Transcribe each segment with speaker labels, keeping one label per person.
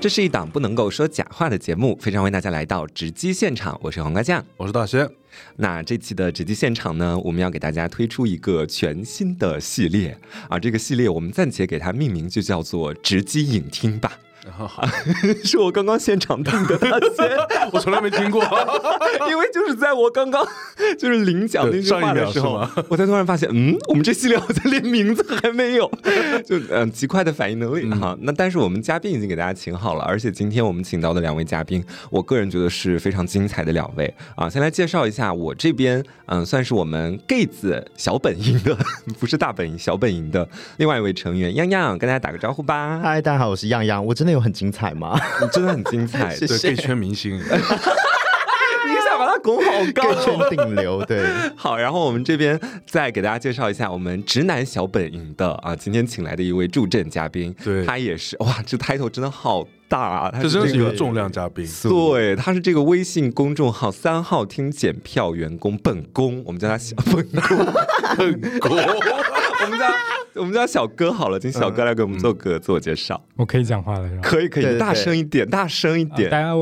Speaker 1: 这是一档不能够说假话的节目，非常欢迎大家来到直击现场，我是黄瓜酱。
Speaker 2: 我是大仙。
Speaker 1: 那这期的直击现场呢，我们要给大家推出一个全新的系列啊，这个系列我们暂且给它命名，就叫做“直击影厅”吧。
Speaker 2: 好，
Speaker 1: 是我刚刚现场听的那些，
Speaker 2: 我从来没听过，
Speaker 1: 因为就是在我刚刚就是领奖那句话的时候，我才突然发现，嗯，我们这系列好像连名字还没有，就嗯极快的反应能力哈。那但是我们嘉宾已经给大家请好了，而且今天我们请到的两位嘉宾，我个人觉得是非常精彩的两位啊。先来介绍一下我这边，嗯，算是我们 gay 子小本营的，不是大本营小本营的另外一位成员，样样，跟大家打个招呼吧。
Speaker 3: 嗨，大家好，我是样样，我真的。有很精彩吗？
Speaker 1: 你真的很精彩，
Speaker 2: 对，可以圈明星，你
Speaker 1: 想把他拱好高，
Speaker 3: 圈顶流，对。
Speaker 1: 好，然后我们这边再给大家介绍一下我们直男小本营的啊，今天请来的一位助阵嘉宾，
Speaker 2: 对，
Speaker 1: 他也是哇，这 title 真的好大啊，
Speaker 2: 这真是一个重量嘉宾，
Speaker 1: 对，他是这个微信公众号三号厅检票员工本宫，我们叫他小本宫，
Speaker 2: 本宫，
Speaker 1: 我们叫。我们叫小哥好了，请小哥来给我们做个自我介绍。
Speaker 4: 我可以讲话了是吧？
Speaker 1: 可以可以，大声一点，大声一点。
Speaker 4: 大家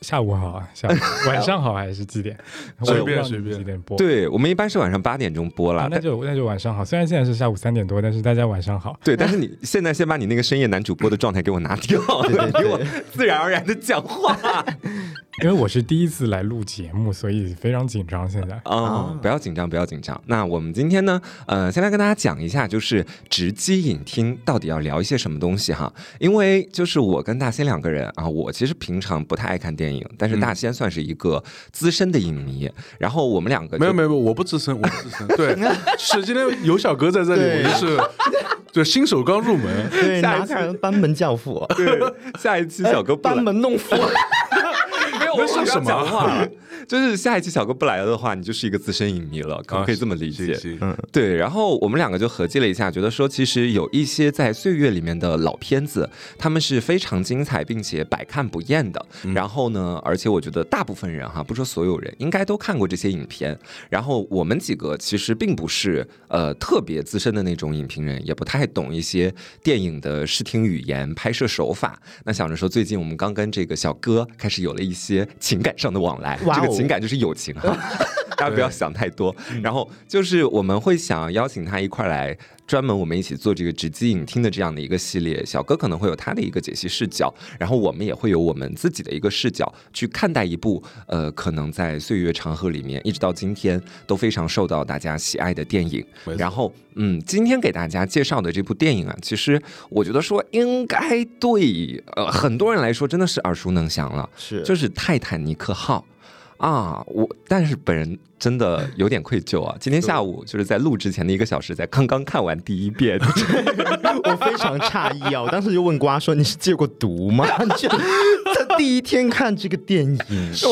Speaker 4: 下午好啊，下午 晚上好还是几点？
Speaker 2: 随便随便
Speaker 4: 几点播？
Speaker 1: 对我们一般是晚上八点钟播了，
Speaker 4: 那就那就晚上好。虽然现在是下午三点多，但是大家晚上好。
Speaker 1: 对，但是你现在先把你那个深夜男主播的状态给我拿掉，给我自然而然的讲话。
Speaker 4: 因为我是第一次来录节目，所以非常紧张。现在
Speaker 1: 啊，不要紧张，不要紧张。那我们今天呢，呃，先来跟大家讲一下，就是直击影厅到底要聊一些什么东西哈。因为就是我跟大仙两个人啊，我其实平常不太爱看电影，但是大仙算是一个资深的影迷。然后我们两个
Speaker 2: 没有没有，我不资深，我不资深。对，是今天有小哥在这里，我就是就新手刚入门，
Speaker 3: 对，拿人班门教父。
Speaker 1: 对，下一期小哥
Speaker 3: 班门弄斧。
Speaker 1: 我说什么话？就是下一期小哥不来了的话，你就是一个资深影迷了，可不可以这么理解？嗯，对。然后我们两个就合计了一下，觉得说其实有一些在岁月里面的老片子，他们是非常精彩并且百看不厌的。然后呢，而且我觉得大部分人哈，不说所有人，应该都看过这些影片。然后我们几个其实并不是呃特别资深的那种影评人，也不太懂一些电影的视听语言、拍摄手法。那想着说，最近我们刚跟这个小哥开始有了一些情感上的往来，这个。情感就是友情哈，大家不要想太多。然后就是我们会想邀请他一块来，专门我们一起做这个直击影厅的这样的一个系列。小哥可能会有他的一个解析视角，然后我们也会有我们自己的一个视角去看待一部呃，可能在岁月长河里面一直到今天都非常受到大家喜爱的电影。然后嗯，今天给大家介绍的这部电影啊，其实我觉得说应该对呃很多人来说真的是耳熟能详了，
Speaker 3: 是
Speaker 1: 就是泰坦尼克号。啊，我但是本人真的有点愧疚啊！今天下午就是在录之前的一个小时，在刚刚看完第一遍，
Speaker 3: 我非常诧异啊！我当时就问瓜说：“你是戒过毒吗？” 就他第一天看这个电影，
Speaker 2: 是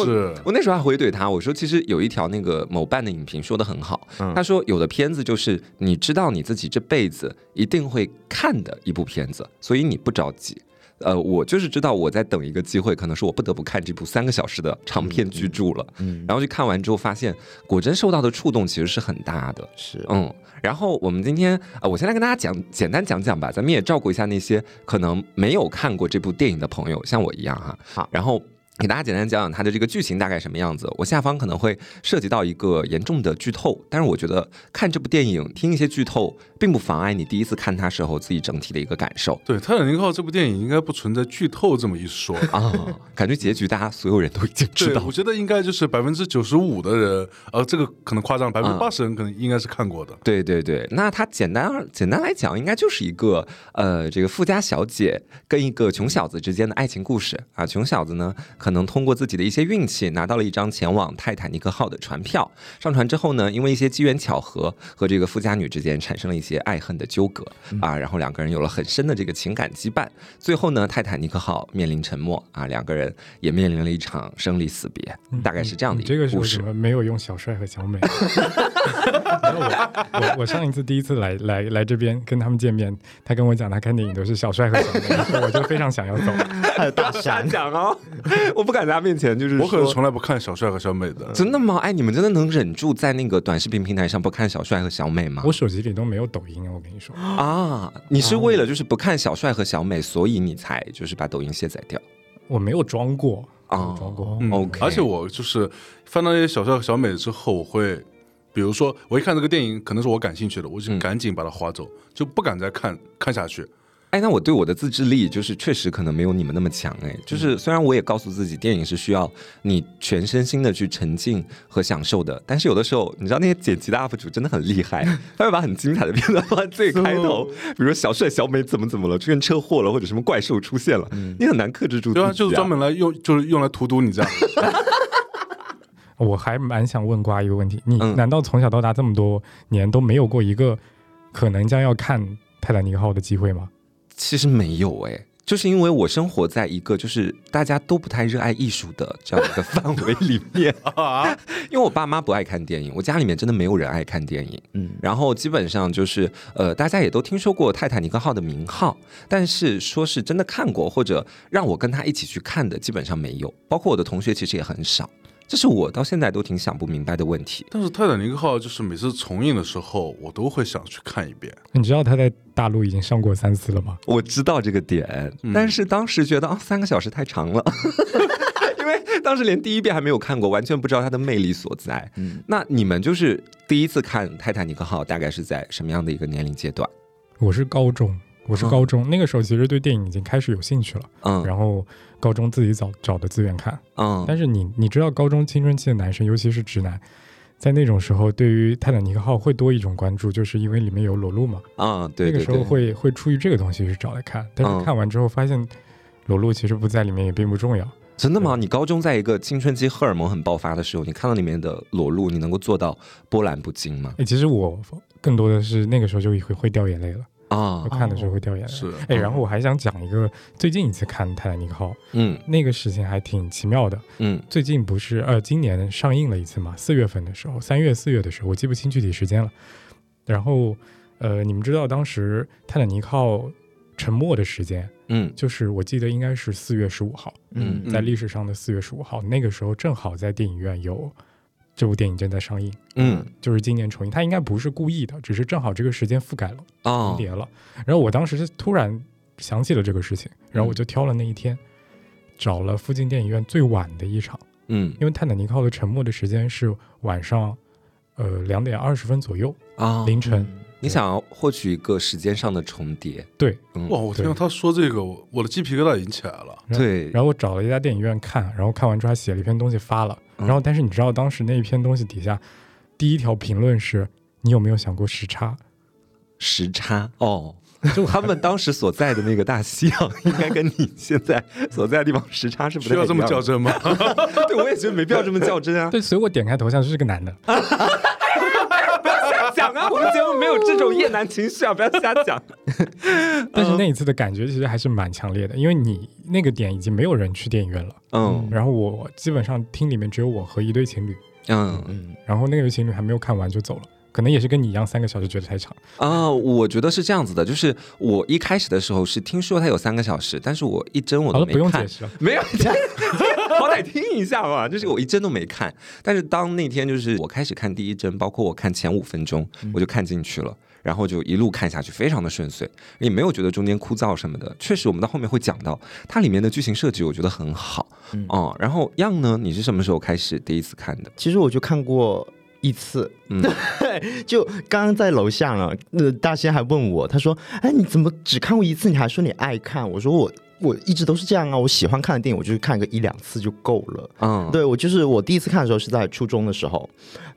Speaker 1: 我那时候还回怼他，我说：“其实有一条那个某办的影评说的很好，他说有的片子就是你知道你自己这辈子一定会看的一部片子，所以你不着急。”呃，我就是知道我在等一个机会，可能是我不得不看这部三个小时的长篇巨著了。嗯，然后去看完之后，发现果真受到的触动其实是很大的。
Speaker 3: 是，
Speaker 1: 嗯，然后我们今天啊，我先来跟大家讲，简单讲讲吧，咱们也照顾一下那些可能没有看过这部电影的朋友，像我一样哈。
Speaker 3: 好，
Speaker 1: 然后。给大家简单讲讲它的这个剧情大概什么样子。我下方可能会涉及到一个严重的剧透，但是我觉得看这部电影听一些剧透，并不妨碍你第一次看它时候自己整体的一个感受。
Speaker 2: 对《泰坦尼克号》这部电影应该不存在剧透这么一说
Speaker 1: 啊，感觉结局大家所有人都已经知道。
Speaker 2: 我觉得应该就是百分之九十五的人，呃，这个可能夸张，百分之八十人可能应该是看过的。
Speaker 1: 对对对，那它简单简单来讲，应该就是一个呃，这个富家小姐跟一个穷小子之间的爱情故事啊。穷小子呢，可能通过自己的一些运气拿到了一张前往泰坦尼克号的船票。上船之后呢，因为一些机缘巧合，和这个富家女之间产生了一些爱恨的纠葛啊。然后两个人有了很深的这个情感羁绊。最后呢，泰坦尼克号面临沉没啊，两个人也面临了一场生离死别。大概是这样的一个故事。
Speaker 4: 没有用小帅和小美。我我我上一次第一次来来来这边跟他们见面，他跟我讲他看电影都是小帅和小美，我就非常想要走。
Speaker 3: 还有大山
Speaker 1: 讲哦，我不敢在他面前就是。
Speaker 2: 我可是从来不看小帅和小美的。
Speaker 1: 真的吗？哎，你们真的能忍住在那个短视频平台上不看小帅和小美吗？
Speaker 4: 我手机里都没有抖音啊，我跟你说
Speaker 1: 啊，你是为了就是不看小帅和小美，所以你才就是把抖音卸载掉？
Speaker 4: 我没有装过啊，装过。
Speaker 1: OK，
Speaker 2: 而且我就是翻到那些小帅和小美之后，我会比如说我一看这个电影可能是我感兴趣的，我就赶紧把它划走，就不敢再看看下去。
Speaker 1: 哎，那我对我的自制力就是确实可能没有你们那么强哎。就是虽然我也告诉自己，电影是需要你全身心的去沉浸和享受的，但是有的时候，你知道那些剪辑的 UP 主真的很厉害，他会把很精彩的片段放在最开头，比如说小帅小美怎么怎么了，出现车祸了，或者什么怪兽出现了，你很难克制住。
Speaker 2: 对啊，就是专门来用，就是用来荼毒你这样。
Speaker 4: 我还蛮想问瓜一个问题，你难道从小到大这么多年都没有过一个可能将要看《泰坦尼克号》的机会吗？
Speaker 1: 其实没有哎，就是因为我生活在一个就是大家都不太热爱艺术的这样一个 范围里面 啊。因为我爸妈不爱看电影，我家里面真的没有人爱看电影。嗯，然后基本上就是呃，大家也都听说过泰坦尼克号的名号，但是说是真的看过或者让我跟他一起去看的，基本上没有。包括我的同学其实也很少。这是我到现在都挺想不明白的问题。
Speaker 2: 但是泰坦尼克号就是每次重映的时候，我都会想去看一遍。
Speaker 4: 你知道他在大陆已经上过三次了吗？
Speaker 1: 我知道这个点，但是当时觉得啊，三个小时太长了，因为当时连第一遍还没有看过，完全不知道它的魅力所在。嗯，那你们就是第一次看泰坦尼克号，大概是在什么样的一个年龄阶段？
Speaker 4: 我是高中。我是高中那个时候，其实对电影已经开始有兴趣了。嗯，然后高中自己找找的资源看。嗯，但是你你知道，高中青春期的男生，尤其是直男，在那种时候，对于泰坦尼克号会多一种关注，就是因为里面有裸露嘛。
Speaker 1: 啊，对，
Speaker 4: 那个时候会会出于这个东西去找来看。但是看完之后发现，裸露其实不在里面也并不重要。
Speaker 1: 真的吗？你高中在一个青春期荷尔蒙很爆发的时候，你看到里面的裸露，你能够做到波澜不惊吗？
Speaker 4: 哎，其实我更多的是那个时候就会会掉眼泪了。啊，看的时候会掉眼泪。
Speaker 2: 是，
Speaker 4: 哎，然后我还想讲一个最近一次看《泰坦尼克号》，嗯，那个事情还挺奇妙的。嗯，最近不是呃，今年上映了一次嘛？四月份的时候，三月、四月的时候，我记不清具体时间了。然后，呃，你们知道当时《泰坦尼克号》沉没的时间？嗯，就是我记得应该是四月十五号。嗯，在历史上的四月十五号，那个时候正好在电影院有。这部电影正在上映，嗯，就是今年重映，他应该不是故意的，只是正好这个时间覆盖了，重叠了。然后我当时是突然想起了这个事情，然后我就挑了那一天，找了附近电影院最晚的一场，嗯，因为《泰坦尼克号》的沉没的时间是晚上，呃，两点二十分左右啊，凌晨。
Speaker 1: 你想要获取一个时间上的重叠？
Speaker 4: 对，
Speaker 2: 哇！我听到他说这个，我的鸡皮疙瘩已经起来了。
Speaker 1: 对，
Speaker 4: 然后我找了一家电影院看，然后看完之后还写了一篇东西发了。然后，但是你知道当时那一篇东西底下第一条评论是：你有没有想过时差？
Speaker 1: 时差哦，就他们当时所在的那个大西洋，应该跟你现在所在的地方时差是不
Speaker 2: 需要这么较真吗？
Speaker 1: 对，我也觉得没必要这么较真啊。
Speaker 4: 对，所以我点开头像就是个男的。
Speaker 1: 没有这种厌男情绪啊，不要瞎讲。
Speaker 4: 但是那一次的感觉其实还是蛮强烈的，因为你那个点已经没有人去电影院了。嗯，然后我基本上厅里面只有我和一对情侣。嗯嗯，然后那对情侣还没有看完就走了。可能也是跟你一样，三个小时觉得太长
Speaker 1: 啊。我觉得是这样子的，就是我一开始的时候是听说它有三个小时，但是我一帧我都没看，没有，好歹听一下嘛。就是我一帧都没看，但是当那天就是我开始看第一帧，包括我看前五分钟，我就看进去了，然后就一路看下去，非常的顺遂，也没有觉得中间枯燥什么的。确实，我们到后面会讲到它里面的剧情设计，我觉得很好哦。然后样呢，你是什么时候开始第一次看的？
Speaker 3: 其实我就看过。一次，嗯，就刚刚在楼下呢，那大仙还问我，他说：“哎，你怎么只看过一次？你还说你爱看？”我说：“我我一直都是这样啊，我喜欢看的电影，我就是看个一两次就够了。”嗯，对我就是我第一次看的时候是在初中的时候，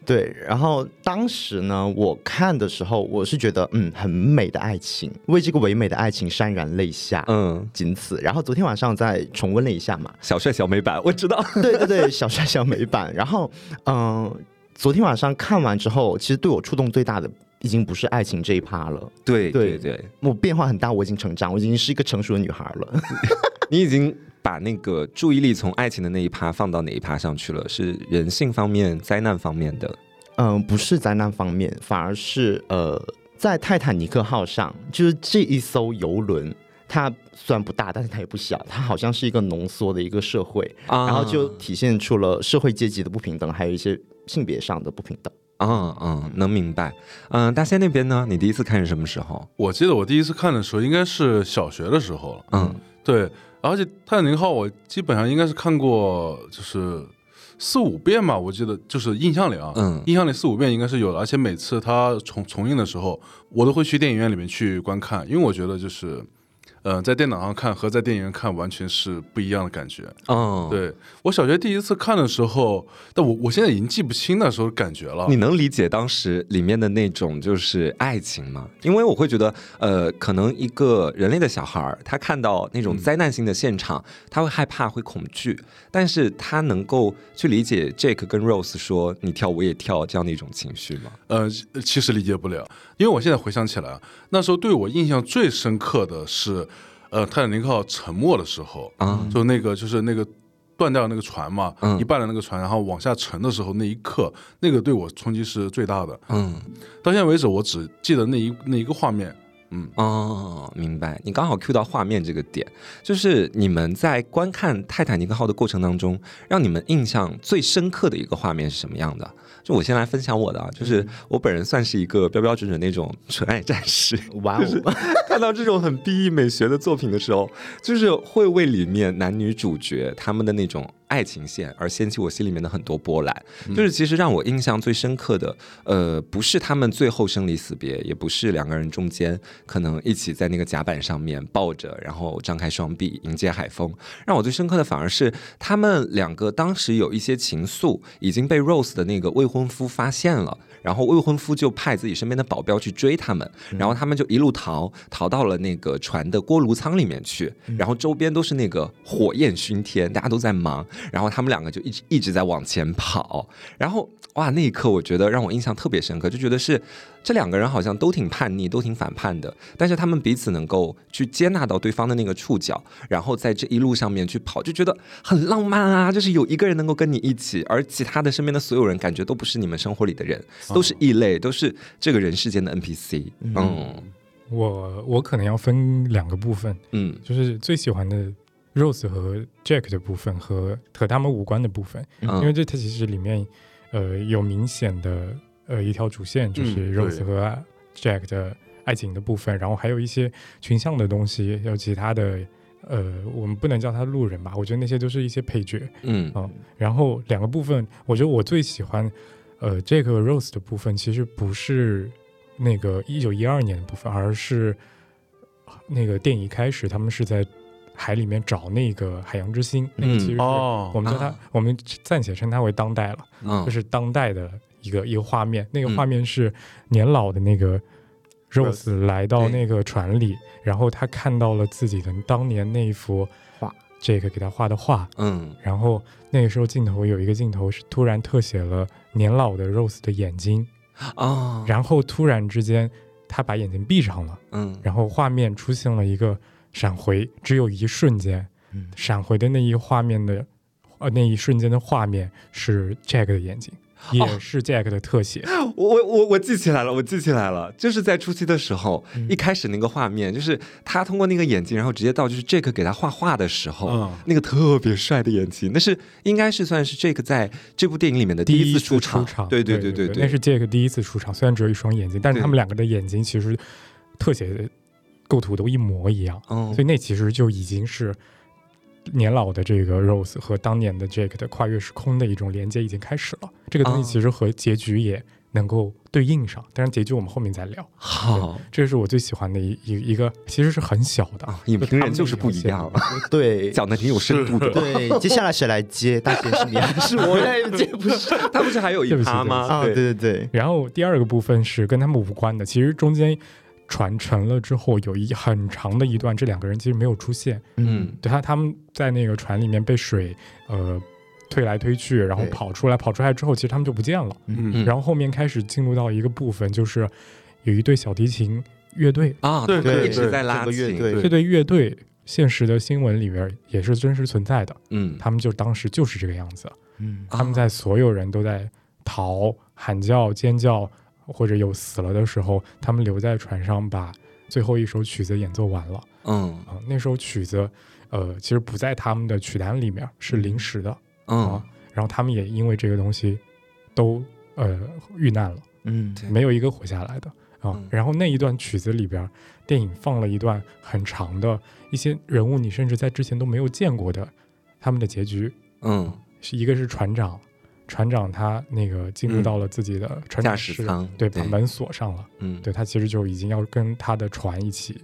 Speaker 3: 对，然后当时呢，我看的时候我是觉得嗯很美的爱情，为这个唯美的爱情潸然泪下，嗯，仅此。然后昨天晚上再重温了一下嘛，
Speaker 1: 小帅小美版，我知道，
Speaker 3: 对对对，小帅小美版。然后嗯。昨天晚上看完之后，其实对我触动最大的已经不是爱情这一趴了。
Speaker 1: 对对对，
Speaker 3: 我变化很大，我已经成长，我已经是一个成熟的女孩了。
Speaker 1: 你已经把那个注意力从爱情的那一趴放到哪一趴上去了？是人性方面、灾难方面的？
Speaker 3: 嗯，不是灾难方面，反而是呃，在泰坦尼克号上，就是这一艘游轮。它虽然不大，但是它也不小，它好像是一个浓缩的一个社会，然后就体现出了社会阶级的不平等，还有一些性别上的不平等。
Speaker 1: 嗯嗯，能明白。嗯，大仙那边呢？你第一次看是什么时候？
Speaker 2: 我记得我第一次看的时候应该是小学的时候了。嗯，对。而且《泰坦尼克号》我基本上应该是看过，就是四五遍吧。我记得就是印象里啊，嗯，印象里四五遍应该是有的。而且每次它重重映的时候，我都会去电影院里面去观看，因为我觉得就是。嗯，在电脑上看和在电影院看完全是不一样的感觉。嗯，对我小学第一次看的时候，但我我现在已经记不清那时候感觉了。
Speaker 1: 你能理解当时里面的那种就是爱情吗？因为我会觉得，呃，可能一个人类的小孩儿，他看到那种灾难性的现场，他会害怕，会恐惧，但是他能够去理解 Jake 跟 Rose 说“你跳我也跳”这样的一种情绪吗？
Speaker 2: 呃，其实理解不了，因为我现在回想起来，那时候对我印象最深刻的是。呃，泰坦尼克号沉没的时候，啊，就那个就是那个断掉那个船嘛，一半的那个船，然后往下沉的时候，那一刻，那个对我冲击是最大的。嗯，到现在为止，我只记得那一那一个画面。嗯，
Speaker 1: 哦，明白。你刚好 Q 到画面这个点，就是你们在观看泰坦尼克号的过程当中，让你们印象最深刻的一个画面是什么样的？就我先来分享我的啊，就是我本人算是一个标标准准那种纯爱战士。哇哦！看到这种很 B E 美学的作品的时候，就是会为里面男女主角他们的那种。爱情线而掀起我心里面的很多波澜，就是其实让我印象最深刻的，呃，不是他们最后生离死别，也不是两个人中间可能一起在那个甲板上面抱着，然后张开双臂迎接海风。让我最深刻的反而是他们两个当时有一些情愫已经被 Rose 的那个未婚夫发现了。然后未婚夫就派自己身边的保镖去追他们，然后他们就一路逃，逃到了那个船的锅炉舱里面去，然后周边都是那个火焰熏天，大家都在忙，然后他们两个就一直一直在往前跑，然后哇，那一刻我觉得让我印象特别深刻，就觉得是。这两个人好像都挺叛逆，都挺反叛的，但是他们彼此能够去接纳到对方的那个触角，然后在这一路上面去跑，就觉得很浪漫啊！就是有一个人能够跟你一起，而其他的身边的所有人感觉都不是你们生活里的人，都是异类，都是这个人世间的 NPC。嗯，
Speaker 4: 我我可能要分两个部分，嗯，就是最喜欢的 Rose 和 Jack 的部分和和他们无关的部分，因为这它其实里面呃有明显的。呃，一条主线就是 Rose 和 Jack 的爱情的部分，然后还有一些群像的东西，有其他的，呃，我们不能叫他路人吧？我觉得那些都是一些配角，嗯啊。然后两个部分，我觉得我最喜欢，呃，Jack 和 Rose 的部分，其实不是那个一九一二年的部分，而是那个电影一开始，他们是在海里面找那个海洋之心，那个其实是我们叫它，我们暂且称它为当代了，就是当代的。一个一个画面，那个画面是年老的那个 Rose 来到那个船里，然后他看到了自己的当年那一幅画，这个给他画的画，嗯，然后那个时候镜头有一个镜头是突然特写了年老的 Rose 的眼睛，啊，然后突然之间他把眼睛闭上了，嗯，然后画面出现了一个闪回，只有一瞬间，嗯闪回的那一画面的，呃，那一瞬间的画面是 Jack 的眼睛。也是 Jack 的特写，
Speaker 1: 我我我我记起来了，我记起来了，就是在初期的时候，一开始那个画面，就是他通过那个眼睛，然后直接到就是 Jack 给他画画的时候，那个特别帅的眼睛，那是应该是算是 Jack 在这部电影里面的第
Speaker 4: 一次
Speaker 1: 出场，对对对对对，
Speaker 4: 那是 Jack 第一次出场，虽然只有一双眼睛，但是他们两个的眼睛其实特写构图都一模一样，所以那其实就已经是。年老的这个 Rose 和当年的 Jake 的跨越时空的一种连接已经开始了。这个东西其实和结局也能够对应上，但是结局我们后面再聊。
Speaker 1: 好，
Speaker 4: 这是我最喜欢的一一一个，其实是很小的。
Speaker 1: 影评人就是不一样，
Speaker 3: 对，
Speaker 1: 讲的挺有深度的。
Speaker 3: 对，接下来谁来接？大贤是你还是我来接？不是，
Speaker 1: 他不是还有一趴吗？
Speaker 3: 啊，对对对。
Speaker 4: 然后第二个部分是跟他们无关的，其实中间。船沉了之后，有一很长的一段，这两个人其实没有出现。嗯，对他他们在那个船里面被水呃推来推去，然后跑出来，跑出来之后，其实他们就不见了。嗯，然后后面开始进入到一个部分，就是有一对小提琴乐队
Speaker 1: 啊，对对，一直在拉琴。
Speaker 3: 这
Speaker 4: 对乐队现实的新闻里边也是真实存在的。嗯，他们就当时就是这个样子。嗯，他们在所有人都在逃、喊叫、尖叫。或者有死了的时候，他们留在船上把最后一首曲子演奏完了。嗯啊，那首曲子，呃，其实不在他们的曲单里面，是临时的。嗯，然后他们也因为这个东西都呃遇难了。嗯，没有一个活下来的啊。然后那一段曲子里边，电影放了一段很长的一些人物，你甚至在之前都没有见过的他们的结局。嗯，是一个是船长。船长他那个进入到了自己的船长
Speaker 1: 室，
Speaker 4: 对，把门锁上了。嗯，对他其实就已经要跟他的船一起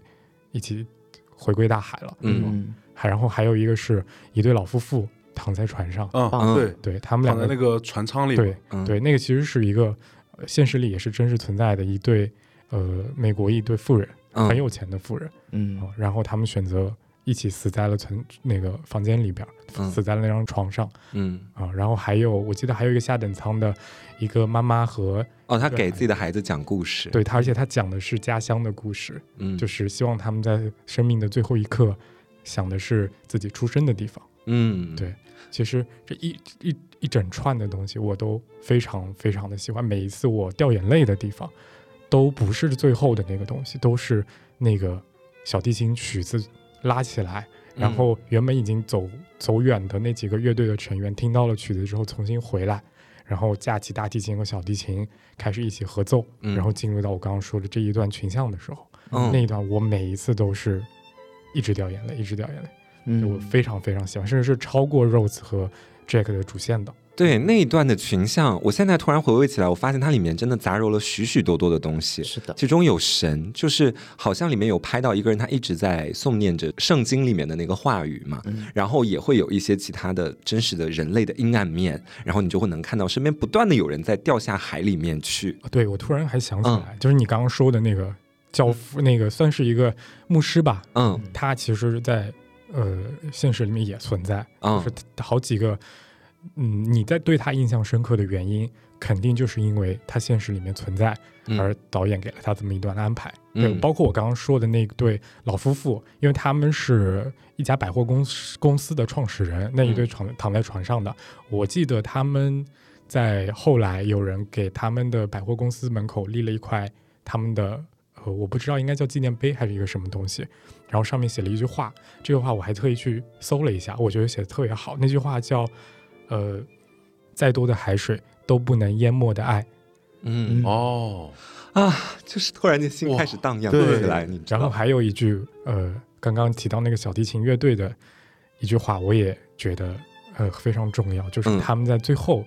Speaker 4: 一起回归大海了。嗯，还然后还有一个是一对老夫妇躺在船上。
Speaker 2: 嗯，对，
Speaker 4: 对他们两个
Speaker 2: 那个船舱里。
Speaker 4: 对，对，那个其实是一个现实里也是真实存在的一对呃美国一对富人，很有钱的富人。嗯，然后他们选择。一起死在了存那个房间里边，死在了那张床上。嗯啊，然后还有，我记得还有一个下等舱的一个妈妈和
Speaker 1: 哦，他给自己的孩子讲故事。
Speaker 4: 对他，而且他讲的是家乡的故事。嗯，就是希望他们在生命的最后一刻想的是自己出生的地方。嗯，对。其实这一一一整串的东西，我都非常非常的喜欢。每一次我掉眼泪的地方，都不是最后的那个东西，都是那个小提琴曲子。拉起来，然后原本已经走走远的那几个乐队的成员听到了曲子之后重新回来，然后架起大提琴和小提琴开始一起合奏，然后进入到我刚刚说的这一段群像的时候，那一段我每一次都是一直掉眼泪，一直掉眼泪，我非常非常喜欢，甚至是超过 Rose 和 Jack 的主线的。
Speaker 1: 对那一段的群像，我现在突然回味起来，我发现它里面真的杂糅了许许多多的东西。
Speaker 3: 是的，
Speaker 1: 其中有神，就是好像里面有拍到一个人，他一直在诵念着圣经里面的那个话语嘛。然后也会有一些其他的真实的人类的阴暗面，然后你就会能看到身边不断的有人在掉下海里面去。
Speaker 4: 对，我突然还想起来，就是你刚刚说的那个教父，那个算是一个牧师吧？嗯，他其实，在呃现实里面也存在，就是好几个。嗯，你在对他印象深刻的原因，肯定就是因为他现实里面存在，而导演给了他这么一段安排。对，包括我刚刚说的那对老夫妇，因为他们是一家百货公司公司的创始人，那一对床躺在床上的，我记得他们在后来有人给他们的百货公司门口立了一块他们的呃，我不知道应该叫纪念碑还是一个什么东西，然后上面写了一句话，这句话我还特意去搜了一下，我觉得写的特别好，那句话叫。呃，再多的海水都不能淹没的爱。
Speaker 1: 嗯哦啊，就是突然间心开始荡漾起来。
Speaker 4: 然后还有一句，呃，刚刚提到那个小提琴乐队的一句话，我也觉得呃非常重要，就是他们在最后，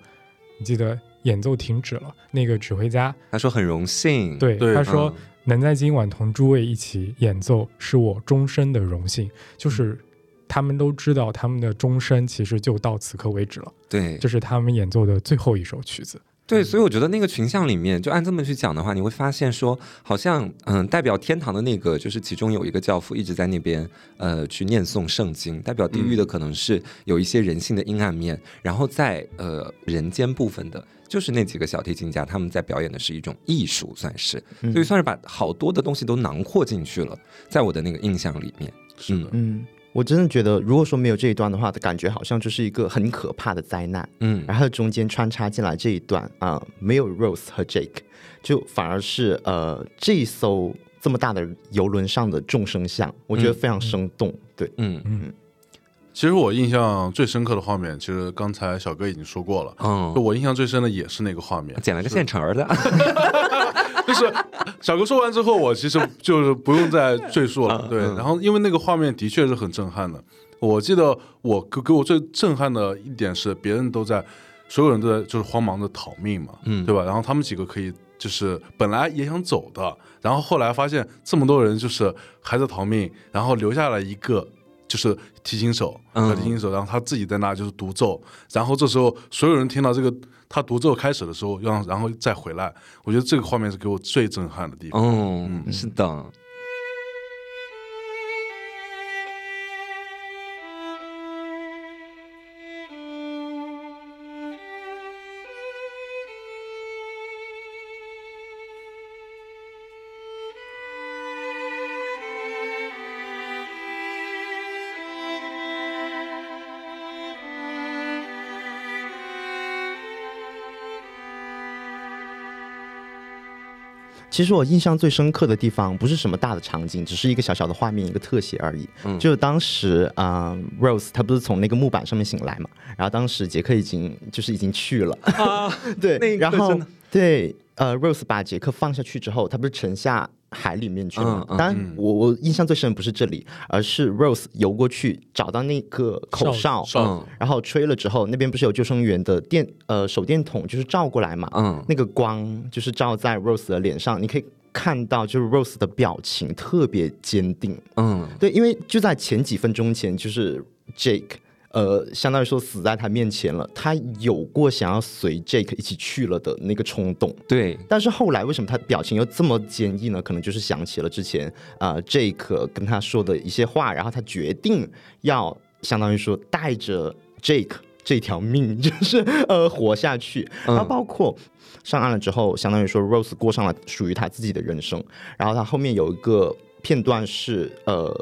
Speaker 4: 你记得演奏停止了，那个指挥家
Speaker 1: 他说很荣幸，
Speaker 4: 对他说能在今晚同诸位一起演奏是我终身的荣幸，就是。他们都知道，他们的终身其实就到此刻为止了。
Speaker 1: 对，
Speaker 4: 这是他们演奏的最后一首曲子。
Speaker 1: 对，所以我觉得那个群像里面，就按这么去讲的话，你会发现说，好像嗯，代表天堂的那个，就是其中有一个教父一直在那边呃去念诵圣经；代表地狱的可能是有一些人性的阴暗面。然后在呃人间部分的，就是那几个小提琴家，他们在表演的是一种艺术，算是，所以算是把好多的东西都囊括进去了，在我的那个印象里面。
Speaker 2: 是的，嗯。
Speaker 3: 我真的觉得，如果说没有这一段的话，感觉好像就是一个很可怕的灾难。嗯，然后中间穿插进来这一段啊，没有 Rose 和 Jake，就反而是呃这一艘这么大的游轮上的众生相，我觉得非常生动。对，嗯嗯。
Speaker 2: 其实我印象最深刻的画面，其实刚才小哥已经说过了。嗯，我印象最深的也是那个画面，
Speaker 1: 捡了个现成的。
Speaker 2: 就是小哥说完之后，我其实就是不用再赘述了。对，然后因为那个画面的确是很震撼的。我记得我给给我最震撼的一点是，别人都在，所有人都在就是慌忙的逃命嘛，嗯，对吧？然后他们几个可以就是本来也想走的，然后后来发现这么多人就是还在逃命，然后留下了一个。就是提琴手，提琴手，然后他自己在那就是独奏，然后这时候所有人听到这个他独奏开始的时候，让然后再回来，我觉得这个画面是给我最震撼的地方。
Speaker 1: 嗯，是的。
Speaker 3: 其实我印象最深刻的地方不是什么大的场景，只是一个小小的画面，一个特写而已。嗯，就是当时啊，Rose 她不是从那个木板上面醒来嘛，然后当时杰克已经就是已经去了。啊，对，然后对，呃，Rose 把杰克放下去之后，他不是沉下。海里面去了，当然我我印象最深的不是这里，而是 Rose 游过去找到那个口哨，然后吹了之后，那边不是有救生员的电呃手电筒，就是照过来嘛，嗯，那个光就是照在 Rose 的脸上，你可以看到就是 Rose 的表情特别坚定，嗯，对，因为就在前几分钟前，就是 Jake。呃，相当于说死在他面前了，他有过想要随 Jake 一起去了的那个冲动。
Speaker 1: 对，
Speaker 3: 但是后来为什么他表情又这么坚毅呢？可能就是想起了之前啊，Jake 跟他说的一些话，然后他决定要相当于说带着 Jake 这条命，就是呃活下去。然后包括上岸了之后，相当于说 Rose 过上了属于他自己的人生。然后他后面有一个片段是呃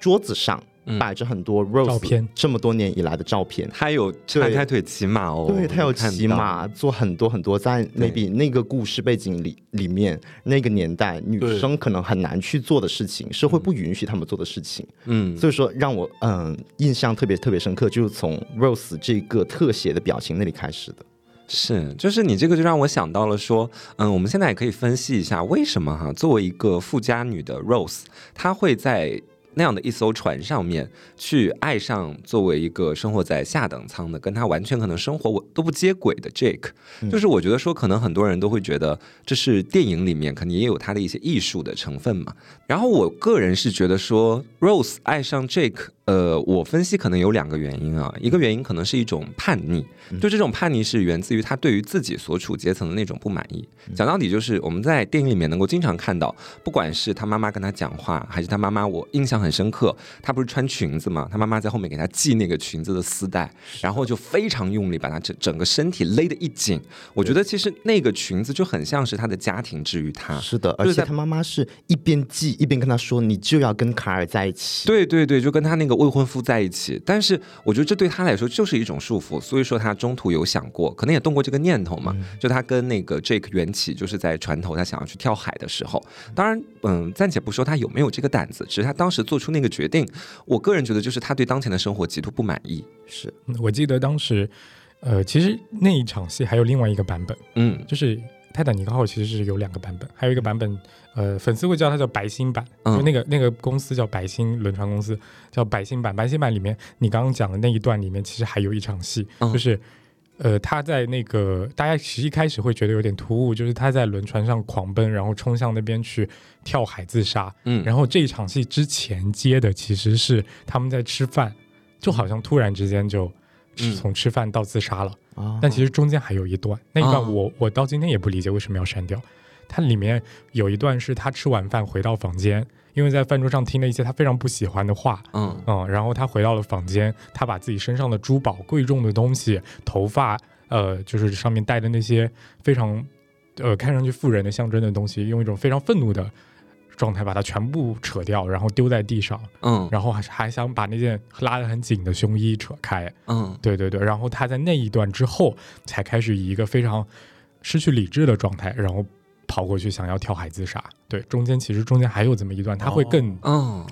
Speaker 3: 桌子上。摆着很多 Rose 这么多年以来的照片，
Speaker 1: 他有迈开腿骑马哦，
Speaker 3: 对他有骑马，做很多很多在 maybe 那个故事背景里里面那个年代女生可能很难去做的事情，社会不允许他们做的事情。嗯，所以说让我嗯印象特别特别深刻，就是从 Rose 这个特写的表情那里开始的。
Speaker 1: 是，就是你这个就让我想到了说，嗯，我们现在也可以分析一下为什么哈，作为一个富家女的 Rose，她会在。那样的一艘船上面去爱上作为一个生活在下等舱的，跟他完全可能生活我都不接轨的 Jake，就是我觉得说，可能很多人都会觉得这是电影里面肯定也有他的一些艺术的成分嘛。然后我个人是觉得说，Rose 爱上 Jake。呃，我分析可能有两个原因啊，一个原因可能是一种叛逆，就这种叛逆是源自于他对于自己所处阶层的那种不满意。讲到底就是我们在电影里面能够经常看到，不管是他妈妈跟他讲话，还是他妈妈，我印象很深刻，他不是穿裙子嘛，他妈妈在后面给他系那个裙子的丝带，然后就非常用力把他整整个身体勒得一紧。我觉得其实那个裙子就很像是他的家庭治愈他。
Speaker 3: 是的，而且他妈妈是一边系一边跟他说，你就要跟卡尔在一起。
Speaker 1: 对对对，就跟他那个。未婚夫在一起，但是我觉得这对他来说就是一种束缚，所以说他中途有想过，可能也动过这个念头嘛。就他跟那个 Jake 缘起，就是在船头，他想要去跳海的时候。当然，嗯，暂且不说他有没有这个胆子，只是他当时做出那个决定。我个人觉得，就是他对当前的生活极度不满意。
Speaker 3: 是
Speaker 4: 我记得当时，呃，其实那一场戏还有另外一个版本，嗯，就是泰坦尼克号其实是有两个版本，还有一个版本。呃，粉丝会叫它叫白星版，就那个那个公司叫白星轮船公司，叫白星版。白星版里面，你刚刚讲的那一段里面，其实还有一场戏，就是呃，他在那个大家其实一开始会觉得有点突兀，就是他在轮船上狂奔，然后冲向那边去跳海自杀。嗯，然后这一场戏之前接的其实是他们在吃饭，就好像突然之间就从吃饭到自杀了。但其实中间还有一段，那一段我我到今天也不理解为什么要删掉。它里面有一段是他吃完饭回到房间，因为在饭桌上听了一些他非常不喜欢的话，嗯嗯，然后他回到了房间，他把自己身上的珠宝、贵重的东西、头发，呃，就是上面戴的那些非常，呃，看上去富人的象征的东西，用一种非常愤怒的状态把它全部扯掉，然后丢在地上，嗯，然后还还想把那件拉得很紧的胸衣扯开，嗯，对对对，然后他在那一段之后才开始以一个非常失去理智的状态，然后。跑过去想要跳海自杀，对，中间其实中间还有这么一段，他会更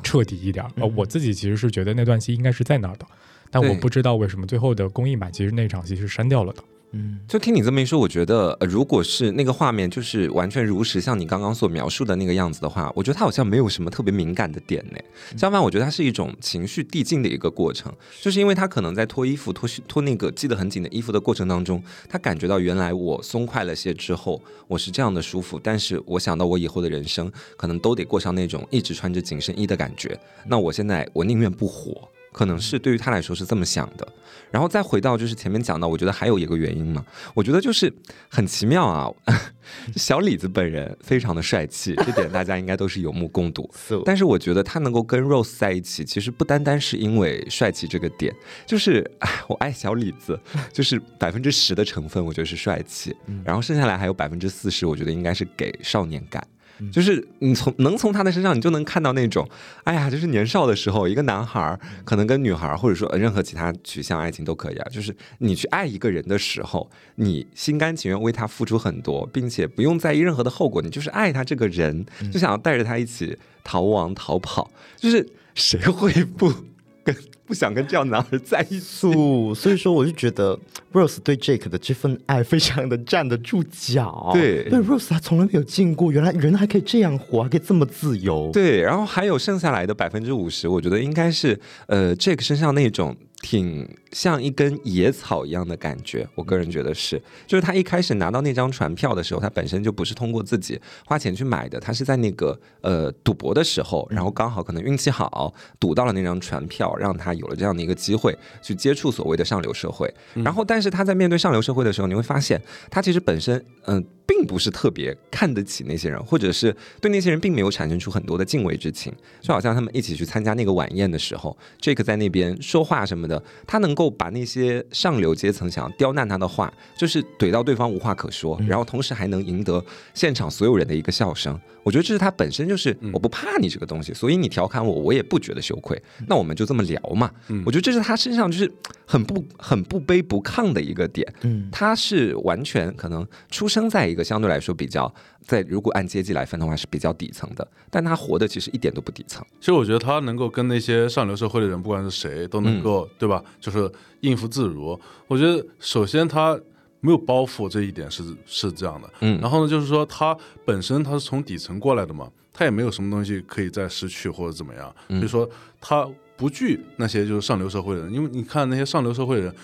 Speaker 4: 彻底一点。呃，我自己其实是觉得那段戏应该是在那儿的，但我不知道为什么最后的公映版其实那场戏是删掉了的。
Speaker 1: 嗯，就听你这么一说，我觉得，呃，如果是那个画面就是完全如实，像你刚刚所描述的那个样子的话，我觉得他好像没有什么特别敏感的点呢。相反，我觉得它是一种情绪递进的一个过程，就是因为他可能在脱衣服、脱脱那个系得很紧的衣服的过程当中，他感觉到原来我松快了些之后，我是这样的舒服，但是我想到我以后的人生可能都得过上那种一直穿着紧身衣的感觉，那我现在我宁愿不活。可能是对于他来说是这么想的，然后再回到就是前面讲到，我觉得还有一个原因嘛，我觉得就是很奇妙啊，小李子本人非常的帅气，这点大家应该都是有目共睹。但是我觉得他能够跟 Rose 在一起，其实不单单是因为帅气这个点，就是我爱小李子，就是百分之十的成分我觉得是帅气，然后剩下来还有百分之四十，我觉得应该是给少年感。就是你从能从他的身上，你就能看到那种，哎呀，就是年少的时候，一个男孩可能跟女孩，或者说任何其他取向爱情都可以啊，就是你去爱一个人的时候，你心甘情愿为他付出很多，并且不用在意任何的后果，你就是爱他这个人，就想要带着他一起逃亡逃跑，就是谁会不？跟不想跟这样男孩在一起，
Speaker 3: 所以说我就觉得 Rose 对 Jake 的这份爱非常的站得住脚。
Speaker 1: 对，
Speaker 3: 对 Rose 她从来没有见过，原来人还可以这样活，还可以这么自由。
Speaker 1: 对，然后还有剩下来的百分之五十，我觉得应该是呃 Jake 身上那种。挺像一根野草一样的感觉，我个人觉得是，就是他一开始拿到那张船票的时候，他本身就不是通过自己花钱去买的，他是在那个呃赌博的时候，然后刚好可能运气好赌到了那张船票，让他有了这样的一个机会去接触所谓的上流社会。然后，但是他在面对上流社会的时候，你会发现他其实本身嗯。并不是特别看得起那些人，或者是对那些人并没有产生出很多的敬畏之情，就好像他们一起去参加那个晚宴的时候，Jake 在那边说话什么的，他能够把那些上流阶层想要刁难他的话，就是怼到对方无话可说，然后同时还能赢得现场所有人的一个笑声。我觉得这是他本身就是我不怕你这个东西，所以你调侃我，我也不觉得羞愧。那我们就这么聊嘛。我觉得这是他身上就是很不很不卑不亢的一个点。嗯，他是完全可能出生在一个相对来说比较在如果按阶级来分的话是比较底层的，但他活的其实一点都不底层。
Speaker 2: 其实我觉得他能够跟那些上流社会的人，不管是谁，都能够对吧？就是应付自如。我觉得首先他。没有包袱这一点是是这样的，嗯，然后呢，就是说他本身他是从底层过来的嘛，他也没有什么东西可以再失去或者怎么样，所以说他不惧那些就是上流社会的人，因为你看那些上流社会的人，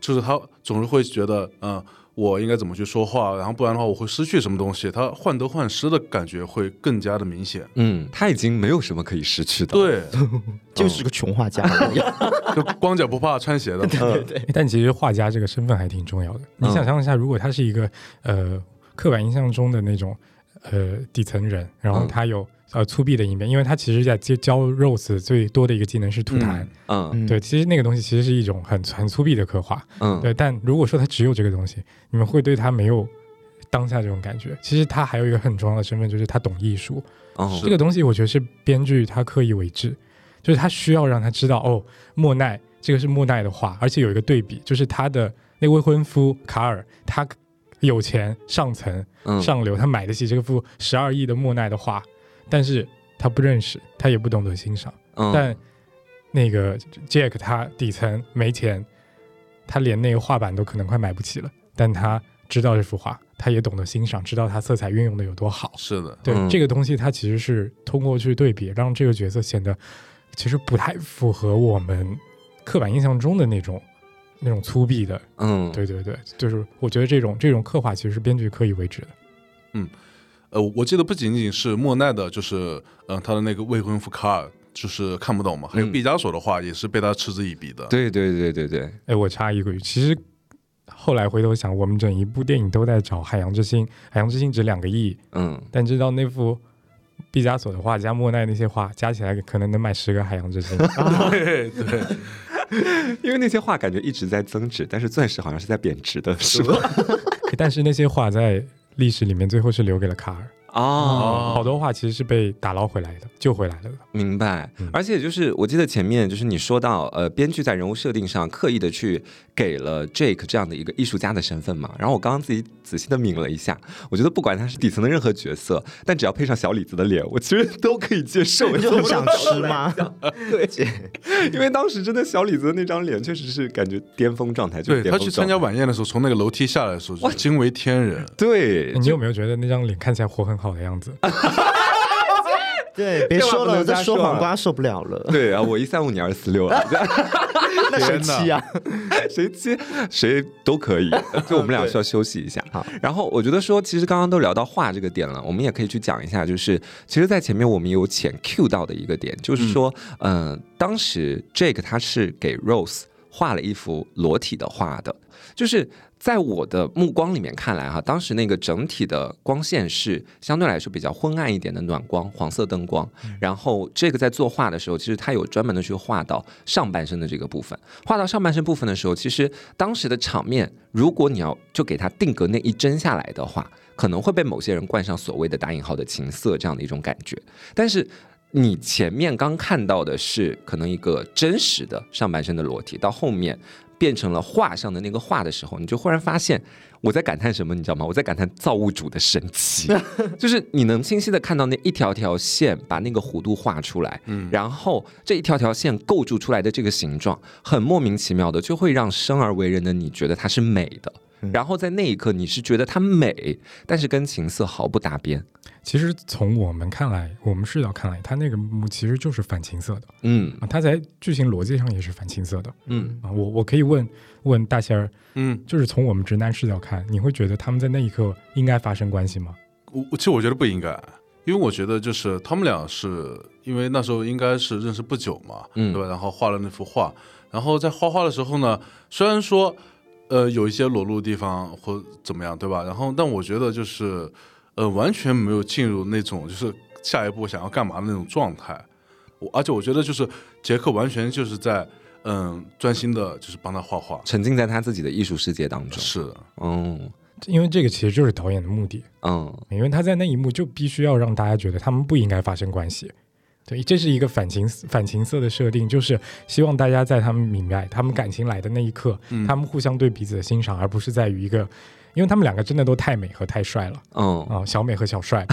Speaker 2: 就是他总是会觉得，嗯。我应该怎么去说话？然后不然的话，我会失去什么东西？他患得患失的感觉会更加的明显。
Speaker 1: 嗯，他已经没有什么可以失去的。
Speaker 2: 对，
Speaker 3: 就是个穷画家，
Speaker 2: 就光脚不怕穿鞋的。
Speaker 3: 对对对。
Speaker 4: 但其实画家这个身份还挺重要的。你想象一下，如果他是一个呃刻板印象中的那种呃底层人，然后他有。呃，粗鄙的一面，因为他其实在教教 Rose 最多的一个技能是吐痰，嗯，对，其实那个东西其实是一种很很粗鄙的刻画，嗯，对。但如果说他只有这个东西，你们会对他没有当下这种感觉。其实他还有一个很重要的身份，就是他懂艺术。哦，这个东西我觉得是编剧他刻意为之，就是他需要让他知道，哦，莫奈这个是莫奈的画，而且有一个对比，就是他的那未婚夫卡尔，他有钱上层上流，他买得起这个幅十二亿的莫奈的画。但是他不认识，他也不懂得欣赏。但那个 Jack 他底层没钱，他连那个画板都可能快买不起了。但他知道这幅画，他也懂得欣赏，知道他色彩运用的有多好。
Speaker 2: 是的，
Speaker 4: 对这个东西，他其实是通过去对比，让这个角色显得其实不太符合我们刻板印象中的那种那种粗鄙的。嗯，对对对，就是我觉得这种这种刻画其实是编剧刻意为之的。
Speaker 2: 嗯。呃，我记得不仅仅是莫奈的，就是嗯，他的那个未婚夫卡尔，就是看不懂嘛。还有毕加索的话，也是被他嗤之以鼻的。
Speaker 1: 对对对对对。
Speaker 4: 哎，我插一句，其实后来回头想，我们整一部电影都在找《海洋之心》，《海洋之心》值两个亿，嗯，但知道那幅毕加索的画加莫奈那些画加起来，可能能买十个《海洋之心》。
Speaker 2: 对对，
Speaker 1: 因为那些画感觉一直在增值，但是钻石好像是在贬值的，是吧？
Speaker 4: 但是那些画在。历史里面最后是留给了卡尔。哦，好多话其实是被打捞回来的，救回来了。
Speaker 1: 明白，而且就是我记得前面就是你说到，呃，编剧在人物设定上刻意的去给了 Jake 这样的一个艺术家的身份嘛。然后我刚刚自己仔细的抿了一下，我觉得不管他是底层的任何角色，但只要配上小李子的脸，我其实都可以接受。
Speaker 3: 就很想吃吗？
Speaker 1: 对，因为当时真的小李子的那张脸确实是感觉巅峰状态。
Speaker 2: 对他去参加晚宴的时候，从那个楼梯下来的时候，哇，惊为天人。
Speaker 1: 对
Speaker 4: 你有没有觉得那张脸看起来活很好的样子？
Speaker 3: 对，别说了，这说黄瓜受不了了。
Speaker 1: 对啊，我一三五，你二四六啊，
Speaker 3: 那谁七啊？
Speaker 1: 谁七？谁都可以。就我们俩需要休息一下。好，然后我觉得说，其实刚刚都聊到画这个点了，我们也可以去讲一下，就是其实，在前面我们有浅 Q 到的一个点，就是说，嗯，当时 Jake 他是给 Rose 画了一幅裸体的画的，就是。在我的目光里面看来，哈，当时那个整体的光线是相对来说比较昏暗一点的暖光，黄色灯光。然后这个在作画的时候，其实他有专门的去画到上半身的这个部分。画到上半身部分的时候，其实当时的场面，如果你要就给他定格那一帧下来的话。可能会被某些人冠上所谓的打引号的情色这样的一种感觉。但是你前面刚看到的是可能一个真实的上半身的裸体，到后面。变成了画上的那个画的时候，你就忽然发现我在感叹什么，你知道吗？我在感叹造物主的神奇，就是你能清晰的看到那一条条线把那个弧度画出来，嗯，然后这一条条线构筑出来的这个形状，很莫名其妙的就会让生而为人的你觉得它是美的。然后在那一刻，你是觉得它美，但是跟情色毫不搭边。
Speaker 4: 其实从我们看来，我们视角看来，它那个幕其实就是反情色的。嗯啊，它在剧情逻辑上也是反情色的。嗯啊，我我可以问问大仙儿，嗯，就是从我们直男视角看，你会觉得他们在那一刻应该发生关系吗？
Speaker 2: 我其实我觉得不应该，因为我觉得就是他们俩是因为那时候应该是认识不久嘛，对吧？然后画了那幅画，然后在画画的时候呢，虽然说。呃，有一些裸露的地方或怎么样，对吧？然后，但我觉得就是，呃，完全没有进入那种就是下一步想要干嘛的那种状态。我而且我觉得就是杰克完全就是在嗯专心的，就是帮他画画，
Speaker 1: 沉浸在他自己的艺术世界当中。
Speaker 2: 是，
Speaker 4: 嗯，因为这个其实就是导演的目的，嗯，因为他在那一幕就必须要让大家觉得他们不应该发生关系。对，这是一个反情反情色的设定，就是希望大家在他们明白他们感情来的那一刻，他们互相对彼此的欣赏，而不是在于一个，因为他们两个真的都太美和太帅了。嗯啊，小美和小帅，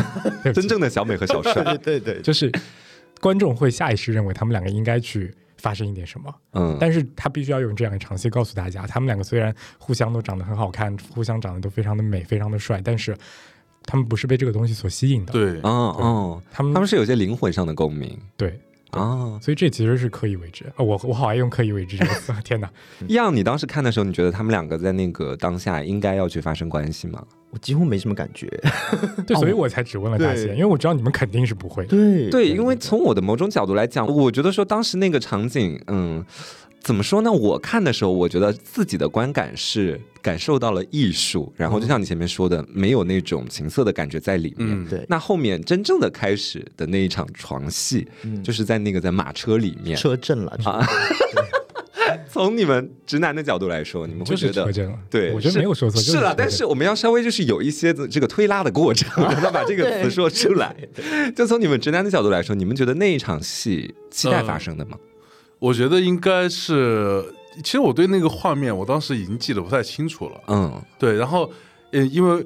Speaker 1: 真正的小美和小帅，
Speaker 3: 对对，
Speaker 4: 就是观众会下意识认为他们两个应该去发生一点什么。嗯，但是他必须要用这样的场戏告诉大家，他们两个虽然互相都长得很好看，互相长得都非常的美，非常的帅，但是。他们不是被这个东西所吸引的，
Speaker 2: 对，
Speaker 1: 哦哦，他们他们是有些灵魂上的共鸣，
Speaker 4: 对，啊，所以这其实是刻意为之。啊，我我好爱用刻意为之这个词，天哪！
Speaker 1: 样，你当时看的时候，你觉得他们两个在那个当下应该要去发生关系吗？
Speaker 3: 我几乎没什么感觉，
Speaker 4: 对，所以我才只问了大仙，因为我知道你们肯定是不会，
Speaker 3: 对。
Speaker 1: 对，因为从我的某种角度来讲，我觉得说当时那个场景，嗯。怎么说呢？我看的时候，我觉得自己的观感是感受到了艺术，然后就像你前面说的，没有那种情色的感觉在里面。
Speaker 3: 对。
Speaker 1: 那后面真正的开始的那一场床戏，就是在那个在马车里面，
Speaker 3: 车震了啊。
Speaker 1: 从你们直男的角度来说，你们会觉得对，
Speaker 4: 我觉得没有说错，
Speaker 1: 是了。但是我们要稍微就是有一些这个推拉的过程，让他把这个词说出来。就从你们直男的角度来说，你们觉得那一场戏期待发生的吗？
Speaker 2: 我觉得应该是，其实我对那个画面，我当时已经记得不太清楚了。嗯，对，然后，呃，因为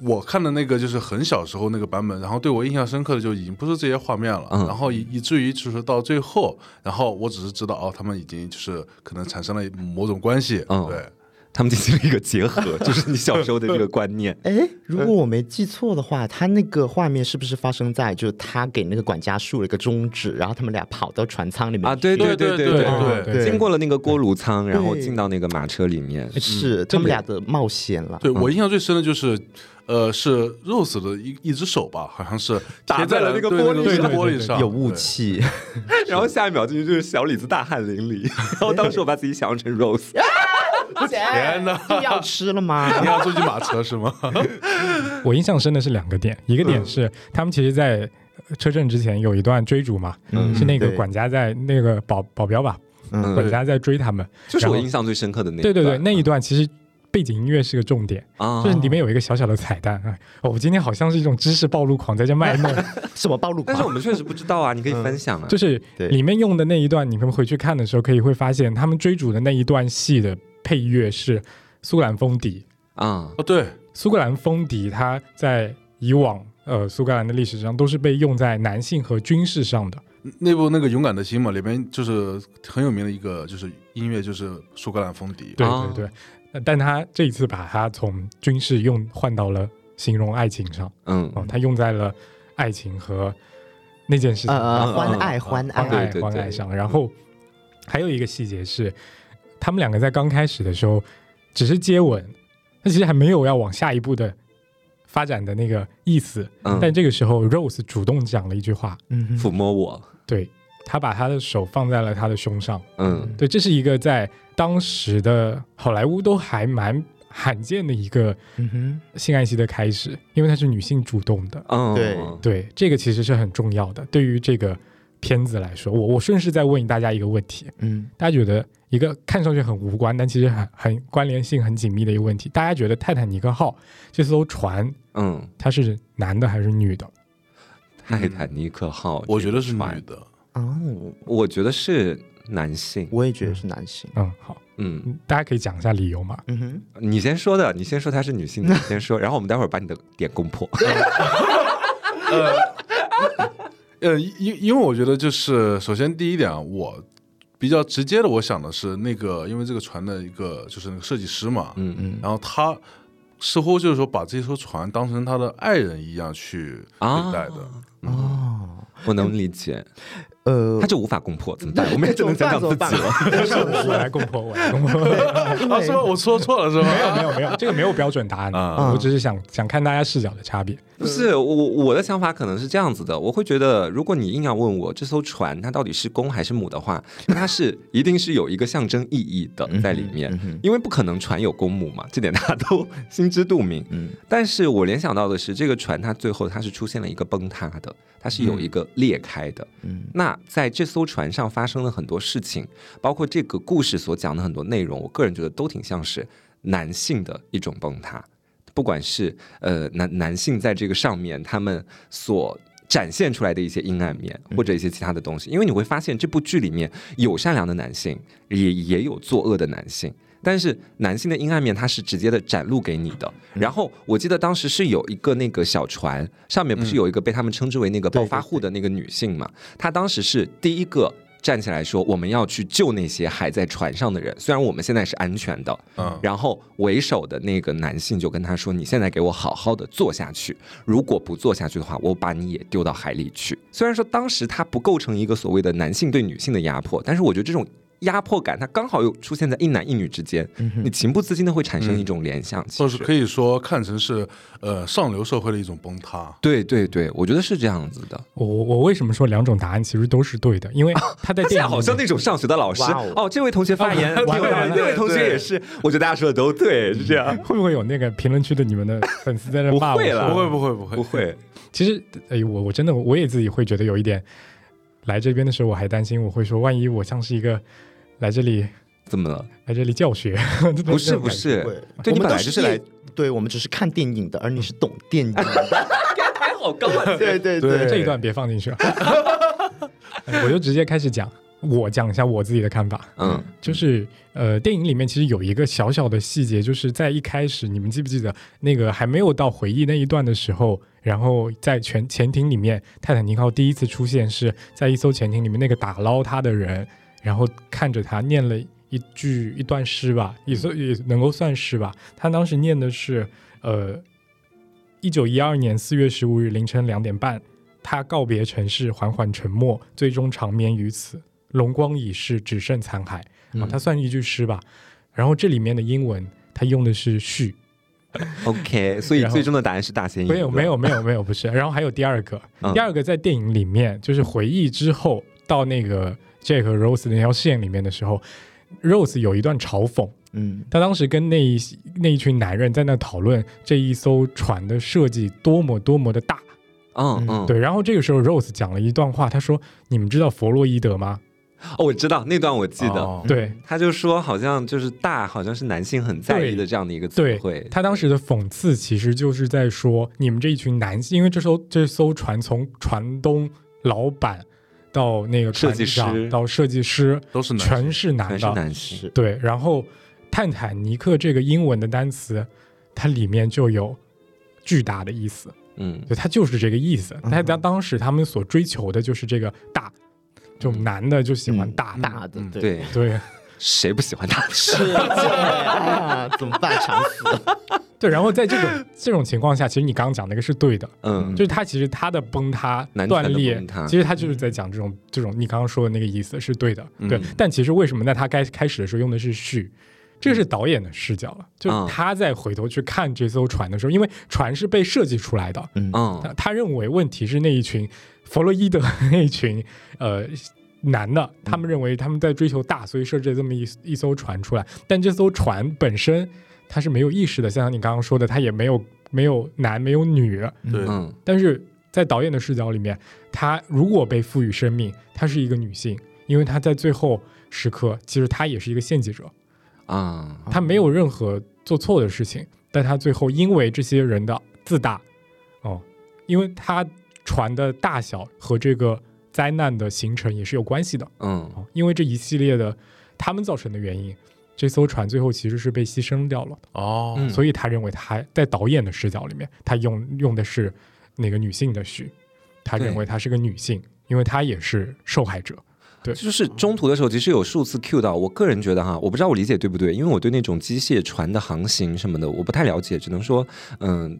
Speaker 2: 我看的那个就是很小时候那个版本，然后对我印象深刻的就已经不是这些画面了。嗯，然后以以至于就是到最后，然后我只是知道哦，他们已经就是可能产生了某种关系。嗯，对。
Speaker 1: 他们进行了一个结合，就是你小时候的这个观念。
Speaker 3: 哎，如果我没记错的话，他那个画面是不是发生在就是他给那个管家竖了一个中指，然后他们俩跑到船舱里面
Speaker 1: 啊？对对对
Speaker 2: 对对
Speaker 1: 对，经过了那个锅炉舱，然后进到那个马车里面，
Speaker 3: 是他们俩的冒险了。
Speaker 2: 对我印象最深的就是，呃，是 Rose 的一一只手吧，好像是
Speaker 1: 打在了那个玻璃上
Speaker 2: 玻璃上，
Speaker 3: 有雾气。
Speaker 1: 然后下一秒进去就是小李子大汗淋漓，然后当时我把自己想象成 Rose。
Speaker 2: 天哪！
Speaker 3: 要吃了吗？
Speaker 2: 你要坐进马车是吗？
Speaker 4: 我印象深的是两个点，一个点是他们其实，在车震之前有一段追逐嘛，是那个管家在那个保保镖吧，管家在追他们，
Speaker 1: 就是我印象最深刻的那。
Speaker 4: 对对对，那一段其实背景音乐是个重点啊，就是里面有一个小小的彩蛋。哦，我今天好像是一种知识暴露狂在这卖弄，
Speaker 3: 什么暴露狂？
Speaker 1: 但是我们确实不知道啊，你可以分享啊。
Speaker 4: 就是里面用的那一段，你们回去看的时候，可以会发现他们追逐的那一段戏的。配乐是苏格兰风笛
Speaker 2: 啊，哦对，
Speaker 4: 苏格兰风笛，它在以往呃苏格兰的历史上都是被用在男性和军事上的。
Speaker 2: 那部那个勇敢的心嘛，里边就是很有名的一个就是音乐，就是苏格兰风笛。
Speaker 4: 对对对，但他这一次把它从军事用换到了形容爱情上，嗯，哦，他用在了爱情和那件事情，
Speaker 3: 欢爱欢爱。
Speaker 4: 欢爱上。然后还有一个细节是。他们两个在刚开始的时候只是接吻，他其实还没有要往下一步的发展的那个意思。但这个时候，Rose 主动讲了一句话：“嗯
Speaker 1: 抚摸我。”
Speaker 4: 对，他把他的手放在了他的胸上。嗯，对，这是一个在当时的好莱坞都还蛮罕见的一个性爱戏的开始，因为它是女性主动的。
Speaker 3: 嗯，对
Speaker 4: 对，这个其实是很重要的，对于这个片子来说，我我顺势再问大家一个问题，嗯，大家觉得一个看上去很无关，但其实很很关联性很紧密的一个问题，大家觉得泰坦尼克号这艘船，嗯，它是男的还是女的？
Speaker 1: 泰坦尼克号，
Speaker 2: 我觉得是女的，
Speaker 1: 啊，我觉得是男性，
Speaker 3: 我也觉得是男性，
Speaker 4: 嗯，好，嗯，大家可以讲一下理由嘛？嗯
Speaker 1: 哼，你先说的，你先说她是女性，你先说，然后我们待会儿把你的点攻破。
Speaker 2: 呃，因因为我觉得就是首先第一点啊，我比较直接的，我想的是那个，因为这个船的一个就是那个设计师嘛，嗯嗯，然后他似乎就是说把这艘船当成他的爱人一样去对待的，哦，
Speaker 1: 我能理解。呃，他就无法攻破，怎么办？我们也只能讲讲自己了。
Speaker 4: 我来攻破，我来攻破。
Speaker 2: 啊，是吗？我说错了是吗？
Speaker 4: 没有，没有，没有，这个没有标准答案啊。我只是想想看大家视角的差别。
Speaker 1: 不是我我的想法可能是这样子的，我会觉得，如果你硬要问我这艘船它到底是公还是母的话，那它是一定是有一个象征意义的在里面，因为不可能船有公母嘛，这点大家都心知肚明。嗯，但是我联想到的是，这个船它最后它是出现了一个崩塌的。它是有一个裂开的，嗯，那在这艘船上发生了很多事情，包括这个故事所讲的很多内容，我个人觉得都挺像是男性的一种崩塌，不管是呃男男性在这个上面他们所展现出来的一些阴暗面，或者一些其他的东西，因为你会发现这部剧里面有善良的男性，也也有作恶的男性。但是男性的阴暗面，它是直接的展露给你的。然后我记得当时是有一个那个小船，上面不是有一个被他们称之为那个暴发户的那个女性嘛？她当时是第一个站起来说：“我们要去救那些还在船上的人，虽然我们现在是安全的。”嗯。然后为首的那个男性就跟他说：“你现在给我好好的坐下去，如果不坐下去的话，我把你也丢到海里去。”虽然说当时他不构成一个所谓的男性对女性的压迫，但是我觉得这种。压迫感，它刚好又出现在一男一女之间，你情不自禁的会产生一种联想，
Speaker 2: 或是可以说看成是呃上流社会的一种崩塌。
Speaker 1: 对对对，我觉得是这样子的。
Speaker 4: 我我为什么说两种答案其实都是对的？因为 他在电影
Speaker 1: 好像那种上学的老师哦，这位同学发言，这位同学也是，我觉得大家说的都对，是这样。
Speaker 4: 会不会有那个评论区的你们的粉丝在那骂
Speaker 1: 我？不会
Speaker 2: 了，不会不会不会
Speaker 1: 不会。
Speaker 4: 其实哎，我我真的我也自己会觉得有一点，来这边的时候我还担心我会说，万一我像是一个。来这里
Speaker 1: 怎么了？
Speaker 4: 来这里教学？
Speaker 1: 不是不是，
Speaker 3: 对你本来就是来，对我们只是看电影的，而你是懂电影的，
Speaker 1: 抬好高啊！
Speaker 3: 对对对，
Speaker 4: 这一段别放进去了，我就直接开始讲，我讲一下我自己的看法。嗯，就是呃，电影里面其实有一个小小的细节，就是在一开始，你们记不记得那个还没有到回忆那一段的时候，然后在全潜艇里面，泰坦尼克号第一次出现是在一艘潜艇里面，那个打捞他的人。然后看着他念了一句一段诗吧，也算也能够算诗吧。他当时念的是，呃，一九一二年四月十五日凌晨两点半，他告别城市，缓缓沉没，最终长眠于此。龙光已逝，只剩残骸。啊，他算一句诗吧。然后这里面的英文，他用的是序。
Speaker 1: OK，所以最终的答案是大写英。
Speaker 4: 没有没有没有没有不是。然后还有第二个，第二个在电影里面就是回忆之后到那个。Jack 和 Rose 那条线里面的时候，Rose 有一段嘲讽，嗯，他当时跟那一那一群男人在那讨论这一艘船的设计多么多么的大，嗯嗯，对。然后这个时候 Rose 讲了一段话，他说：“你们知道弗洛伊德吗？”
Speaker 1: 哦，我知道那段，我记得。
Speaker 4: 对，
Speaker 1: 他就说好像就是大，好像是男性很在意的这样的一个词汇。
Speaker 4: 他当时的讽刺其实就是在说你们这一群男性，因为这艘这艘船从船东老板。到那个
Speaker 1: 设计师，
Speaker 4: 到设计师
Speaker 2: 都是
Speaker 4: 全是男的，
Speaker 1: 男士。
Speaker 4: 对，然后泰坦尼克这个英文的单词，它里面就有巨大的意思。嗯，对，它就是这个意思。但当当时他们所追求的就是这个大，就男的就喜欢大
Speaker 3: 大的，
Speaker 1: 对
Speaker 4: 对。
Speaker 1: 谁不喜欢他？
Speaker 3: 是 啊，怎么办？惨死了。
Speaker 4: 对，然后在这种 这种情况下，其实你刚刚讲那个是对的，嗯，就是他其实他的崩塌、断裂，其实他就是在讲这种这种你刚刚说的那个意思是对的，对。但其实为什么在他该开始的时候用的是序？这个是导演的视角了，就他在回头去看这艘船的时候，因为船是被设计出来的，嗯，他他认为问题是那一群弗洛伊德那一群呃。男的，他们认为他们在追求大，所以设置了这么一一艘船出来。但这艘船本身它是没有意识的，像你刚刚说的，他也没有没有男没有女。
Speaker 2: 对，
Speaker 4: 但是在导演的视角里面，她如果被赋予生命，她是一个女性，因为她在最后时刻，其实她也是一个献祭者。啊，她没有任何做错的事情，但她最后因为这些人的自大，哦，因为她船的大小和这个灾难的形成也是有关系的，嗯，因为这一系列的他们造成的原因，这艘船最后其实是被牺牲掉了哦，所以他认为他在导演的视角里面，他用用的是。那个女性的序，他认为她是个女性，因为她也是受害者。对，
Speaker 1: 就是中途的时候，其实有数次 Q 到。我个人觉得哈，我不知道我理解对不对，因为我对那种机械船的航行什么的我不太了解，只能说嗯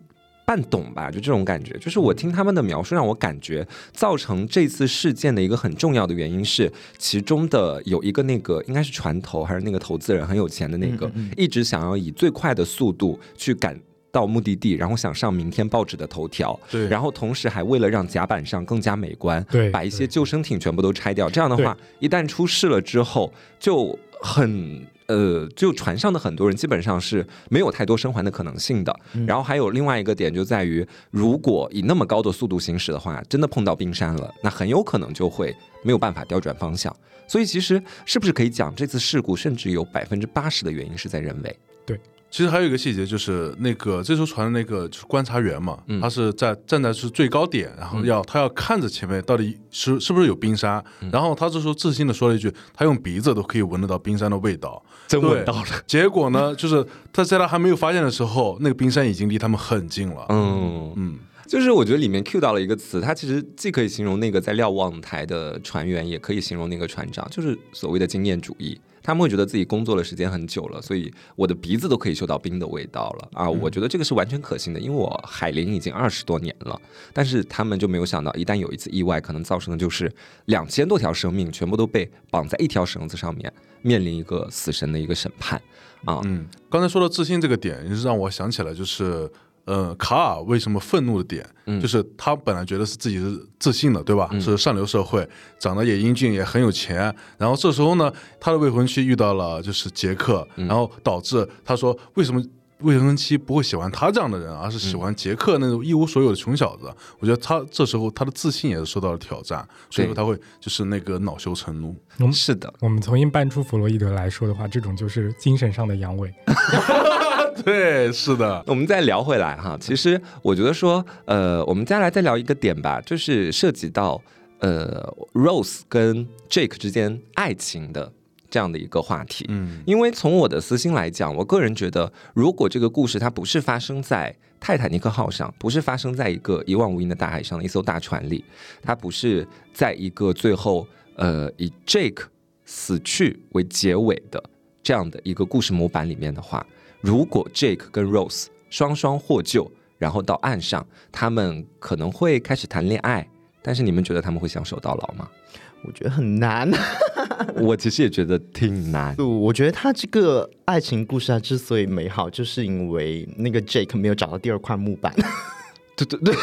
Speaker 1: 半懂吧，就这种感觉。就是我听他们的描述，让我感觉造成这次事件的一个很重要的原因是，其中的有一个那个应该是船头还是那个投资人很有钱的那个，一直想要以最快的速度去赶。到目的地，然后想上明天报纸的头条，
Speaker 2: 对，
Speaker 1: 然后同时还为了让甲板上更加美观，
Speaker 4: 对，
Speaker 1: 把一些救生艇全部都拆掉。这样的话，一旦出事了之后，就很呃，就船上的很多人基本上是没有太多生还的可能性的。然后还有另外一个点就在于，如果以那么高的速度行驶的话，真的碰到冰山了，那很有可能就会没有办法调转方向。所以其实是不是可以讲，这次事故甚至有百分之八十的原因是在人为？
Speaker 4: 对。
Speaker 2: 其实还有一个细节，就是那个这艘船的那个就是观察员嘛，他是在站在是最高点，然后要他要看着前面到底是是不是有冰山，然后他这时候自信的说了一句，他用鼻子都可以闻得到冰山的味道，
Speaker 1: 真闻到了。
Speaker 2: 结果呢，就是他在他还没有发现的时候，那个冰山已经离他们很近了。嗯
Speaker 1: 嗯，就是我觉得里面 Q 到了一个词，它其实既可以形容那个在瞭望台的船员，也可以形容那个船长，就是所谓的经验主义。他们会觉得自己工作的时间很久了，所以我的鼻子都可以嗅到冰的味道了啊！我觉得这个是完全可信的，因为我海林已经二十多年了。但是他们就没有想到，一旦有一次意外，可能造成的就是两千多条生命全部都被绑在一条绳子上面，面临一个死神的一个审判啊！
Speaker 2: 嗯，刚才说到自信这个点，也是让我想起来，就是。呃，卡尔为什么愤怒的点，就是他本来觉得是自己是自信的，对吧？是上流社会，长得也英俊，也很有钱。然后这时候呢，他的未婚妻遇到了就是杰克，然后导致他说为什么未婚妻不会喜欢他这样的人，而是喜欢杰克那种一无所有的穷小子？我觉得他这时候他的自信也是受到了挑战，所以说他会就是那个恼羞成怒。
Speaker 1: 是的，
Speaker 4: 我们重新搬出弗洛伊德来说的话，这种就是精神上的阳痿。
Speaker 2: 对，是的。
Speaker 1: 我们再聊回来哈，其实我觉得说，呃，我们接下来再聊一个点吧，就是涉及到呃，Rose 跟 Jake 之间爱情的这样的一个话题。嗯，因为从我的私心来讲，我个人觉得，如果这个故事它不是发生在泰坦尼克号上，不是发生在一个一望无垠的大海上的一艘大船里，它不是在一个最后呃以 Jake 死去为结尾的这样的一个故事模板里面的话。如果 Jake 跟 Rose 双双获救，然后到岸上，他们可能会开始谈恋爱。但是你们觉得他们会相守到老吗？
Speaker 3: 我觉得很难。
Speaker 1: 我其实也觉得挺难。
Speaker 3: 我觉得他这个爱情故事啊，之所以美好，就是因为那个 Jake 没有找到第二块木板。
Speaker 1: 对对对。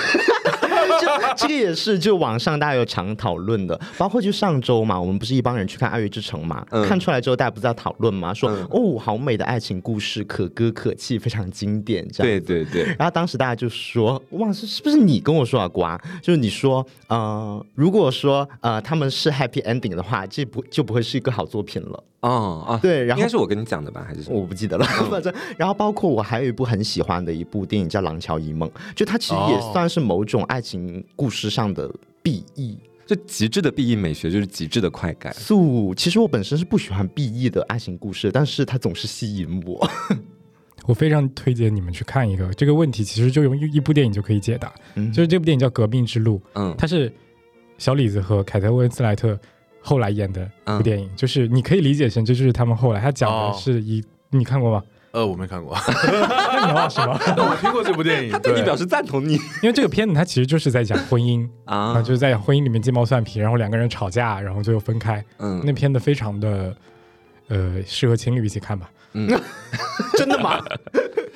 Speaker 3: 这个也是，就网上大家有常讨论的，包括就上周嘛，我们不是一帮人去看《爱乐之城》嘛，看出来之后大家不是在讨论嘛，说哦，好美的爱情故事，可歌可泣，非常经典，这
Speaker 1: 样。对对对。
Speaker 3: 然后当时大家就说，哇，是是不是你跟我说啊，瓜？就是你说，呃，如果说呃他们是 happy ending 的话，这不就不会是一个好作品了。哦啊，对，然后
Speaker 1: 应该是我跟你讲的吧，还是
Speaker 3: 我不记得了，反正。然后包括我还有一部很喜欢的一部电影叫《廊桥遗梦》，就它其实也算是某种爱情故事上的 B E，
Speaker 1: 就极致的 B E 美学，就是极致的快感。
Speaker 3: 素，其实我本身是不喜欢 B E 的爱情故事，但是它总是吸引我。
Speaker 4: 我非常推荐你们去看一个这个问题，其实就用一部电影就可以解答，就是这部电影叫《革命之路》，嗯，它是小李子和凯特温斯莱特。后来演的一部电影，就是你可以理解成这就是他们后来，他讲的是一，你看过吗？
Speaker 2: 呃，我没看过。
Speaker 4: 那你话什么？
Speaker 2: 我听过这部电影，
Speaker 1: 他对你表示赞同你，
Speaker 4: 因为这个片子它其实就是在讲婚姻啊，就是在讲婚姻里面鸡毛蒜皮，然后两个人吵架，然后最后分开。嗯，那片子非常的呃适合情侣一起看吧。嗯，
Speaker 3: 真的吗？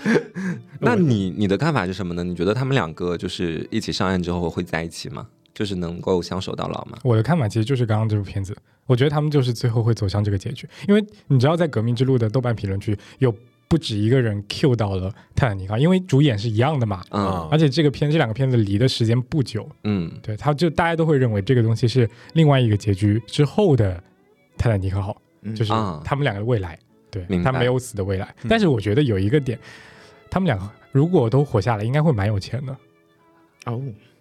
Speaker 1: 那你你的看法是什么呢？你觉得他们两个就是一起上岸之后会在一起吗？就是能够相守到老吗？
Speaker 4: 我的看法其实就是刚刚这部片子，我觉得他们就是最后会走向这个结局，因为你知道，在《革命之路》的豆瓣评论区有不止一个人 Q 到了泰坦尼克，因为主演是一样的嘛，嗯，而且这个片这两个片子离的时间不久，嗯，对，他就大家都会认为这个东西是另外一个结局之后的泰坦尼克号，就是他们两个的未来，对，他没有死的未来。但是我觉得有一个点，他们两个如果都活下来，应该会蛮有钱的，哦，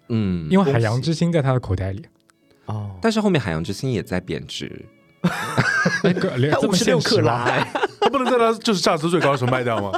Speaker 4: 嗯，因为海洋之心在他的口袋里，
Speaker 1: 哦，但是后面海洋之心也在贬值。
Speaker 3: 那个五十六克拉，
Speaker 2: 他不能在他就是价值最高的时候卖掉吗？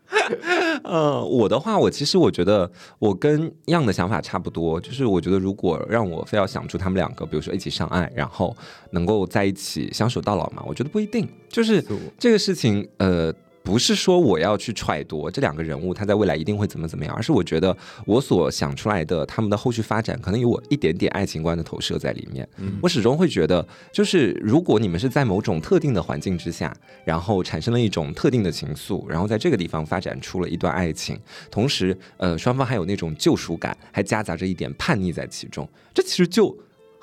Speaker 1: 呃，我的话，我其实我觉得我跟样的想法差不多，就是我觉得如果让我非要想出他们两个，比如说一起上岸，然后能够在一起相守到老嘛，我觉得不一定，就是这个事情，呃。不是说我要去揣度这两个人物他在未来一定会怎么怎么样，而是我觉得我所想出来的他们的后续发展，可能有我一点点爱情观的投射在里面。我始终会觉得，就是如果你们是在某种特定的环境之下，然后产生了一种特定的情愫，然后在这个地方发展出了一段爱情，同时呃双方还有那种救赎感，还夹杂着一点叛逆在其中，这其实就。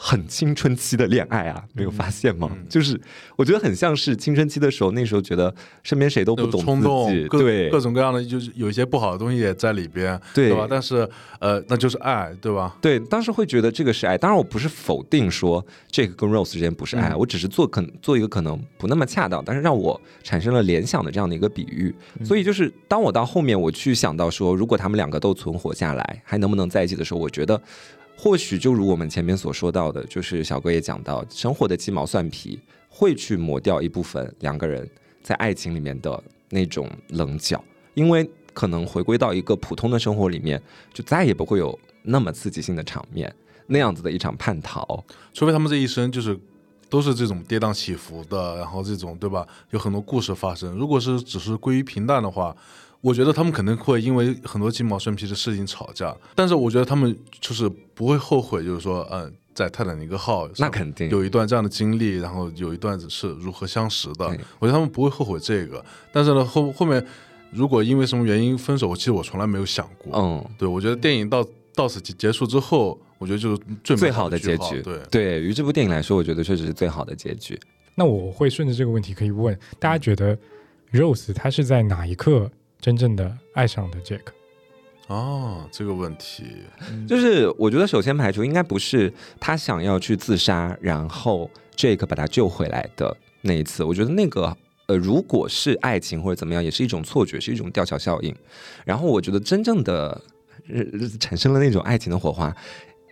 Speaker 1: 很青春期的恋爱啊，没有发现吗？就是我觉得很像是青春期的时候，那时候觉得身边谁都不懂自己，对
Speaker 2: 各种各样的，就是有一些不好的东西也在里边，对吧？但是呃，那就是爱，对吧？
Speaker 1: 对，当时会觉得这个是爱。当然，我不是否定说这个跟 Rose 之间不是爱，我只是做可做一个可能不那么恰当，但是让我产生了联想的这样的一个比喻。所以就是当我到后面我去想到说，如果他们两个都存活下来，还能不能在一起的时候，我觉得。或许就如我们前面所说到的，就是小哥也讲到，生活的鸡毛蒜皮会去磨掉一部分两个人在爱情里面的那种棱角，因为可能回归到一个普通的生活里面，就再也不会有那么刺激性的场面，那样子的一场叛逃，
Speaker 2: 除非他们这一生就是都是这种跌宕起伏的，然后这种对吧？有很多故事发生。如果是只是归于平淡的话。我觉得他们可能会因为很多鸡毛蒜皮的事情吵架，但是我觉得他们就是不会后悔，就是说，嗯，在泰坦尼克号
Speaker 1: 那肯定
Speaker 2: 有一段这样的经历，然后有一段子是如何相识的。我觉得他们不会后悔这个。但是呢，后后面如果因为什么原因分手，其实我从来没有想过。嗯，对，我觉得电影到到此结束之后，我觉得就是最
Speaker 1: 最好的结局。
Speaker 2: 对，
Speaker 1: 对于这部电影来说，我觉得确实是最好的结局。
Speaker 4: 那我会顺着这个问题可以问大家：觉得 Rose 他是在哪一刻？真正的爱上的 Jack，
Speaker 2: 哦，这个问题
Speaker 1: 就是我觉得首先排除应该不是他想要去自杀，然后 Jack 把他救回来的那一次。我觉得那个呃，如果是爱情或者怎么样，也是一种错觉，是一种吊桥效应。然后我觉得真正的产生了那种爱情的火花，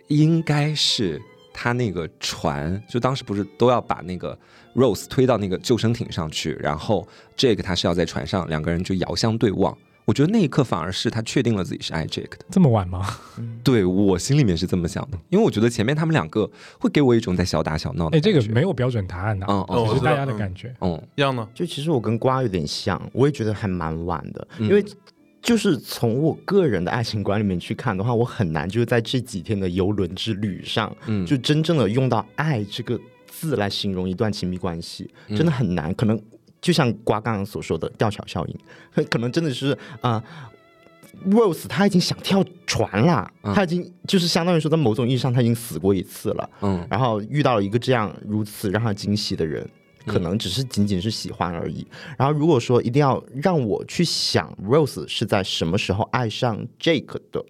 Speaker 1: 应该是他那个船，就当时不是都要把那个。Rose 推到那个救生艇上去，然后 Jake 他是要在船上，两个人就遥相对望。我觉得那一刻反而是他确定了自己是爱 Jake 的。
Speaker 4: 这么晚吗？
Speaker 1: 对我心里面是这么想的，因为我觉得前面他们两个会给我一种在小打小闹的。
Speaker 4: 哎，这个没有标准答案的，嗯，只是大家的感觉。
Speaker 2: 嗯，一样呢？
Speaker 3: 就其实我跟瓜有点像，我也觉得还蛮晚的，因为就是从我个人的爱情观里面去看的话，我很难就是在这几天的游轮之旅上，嗯，就真正的用到爱这个。字来形容一段亲密关系真的很难，可能就像瓜刚刚所说的吊桥效应，可能真的是啊，Rose 他已经想跳船了，他已经就是相当于说在某种意义上他已经死过一次了，嗯，然后遇到了一个这样如此让他惊喜的人，可能只是仅仅是喜欢而已。然后如果说一定要让我去想 Rose 是在什么时候爱上 Jake 的，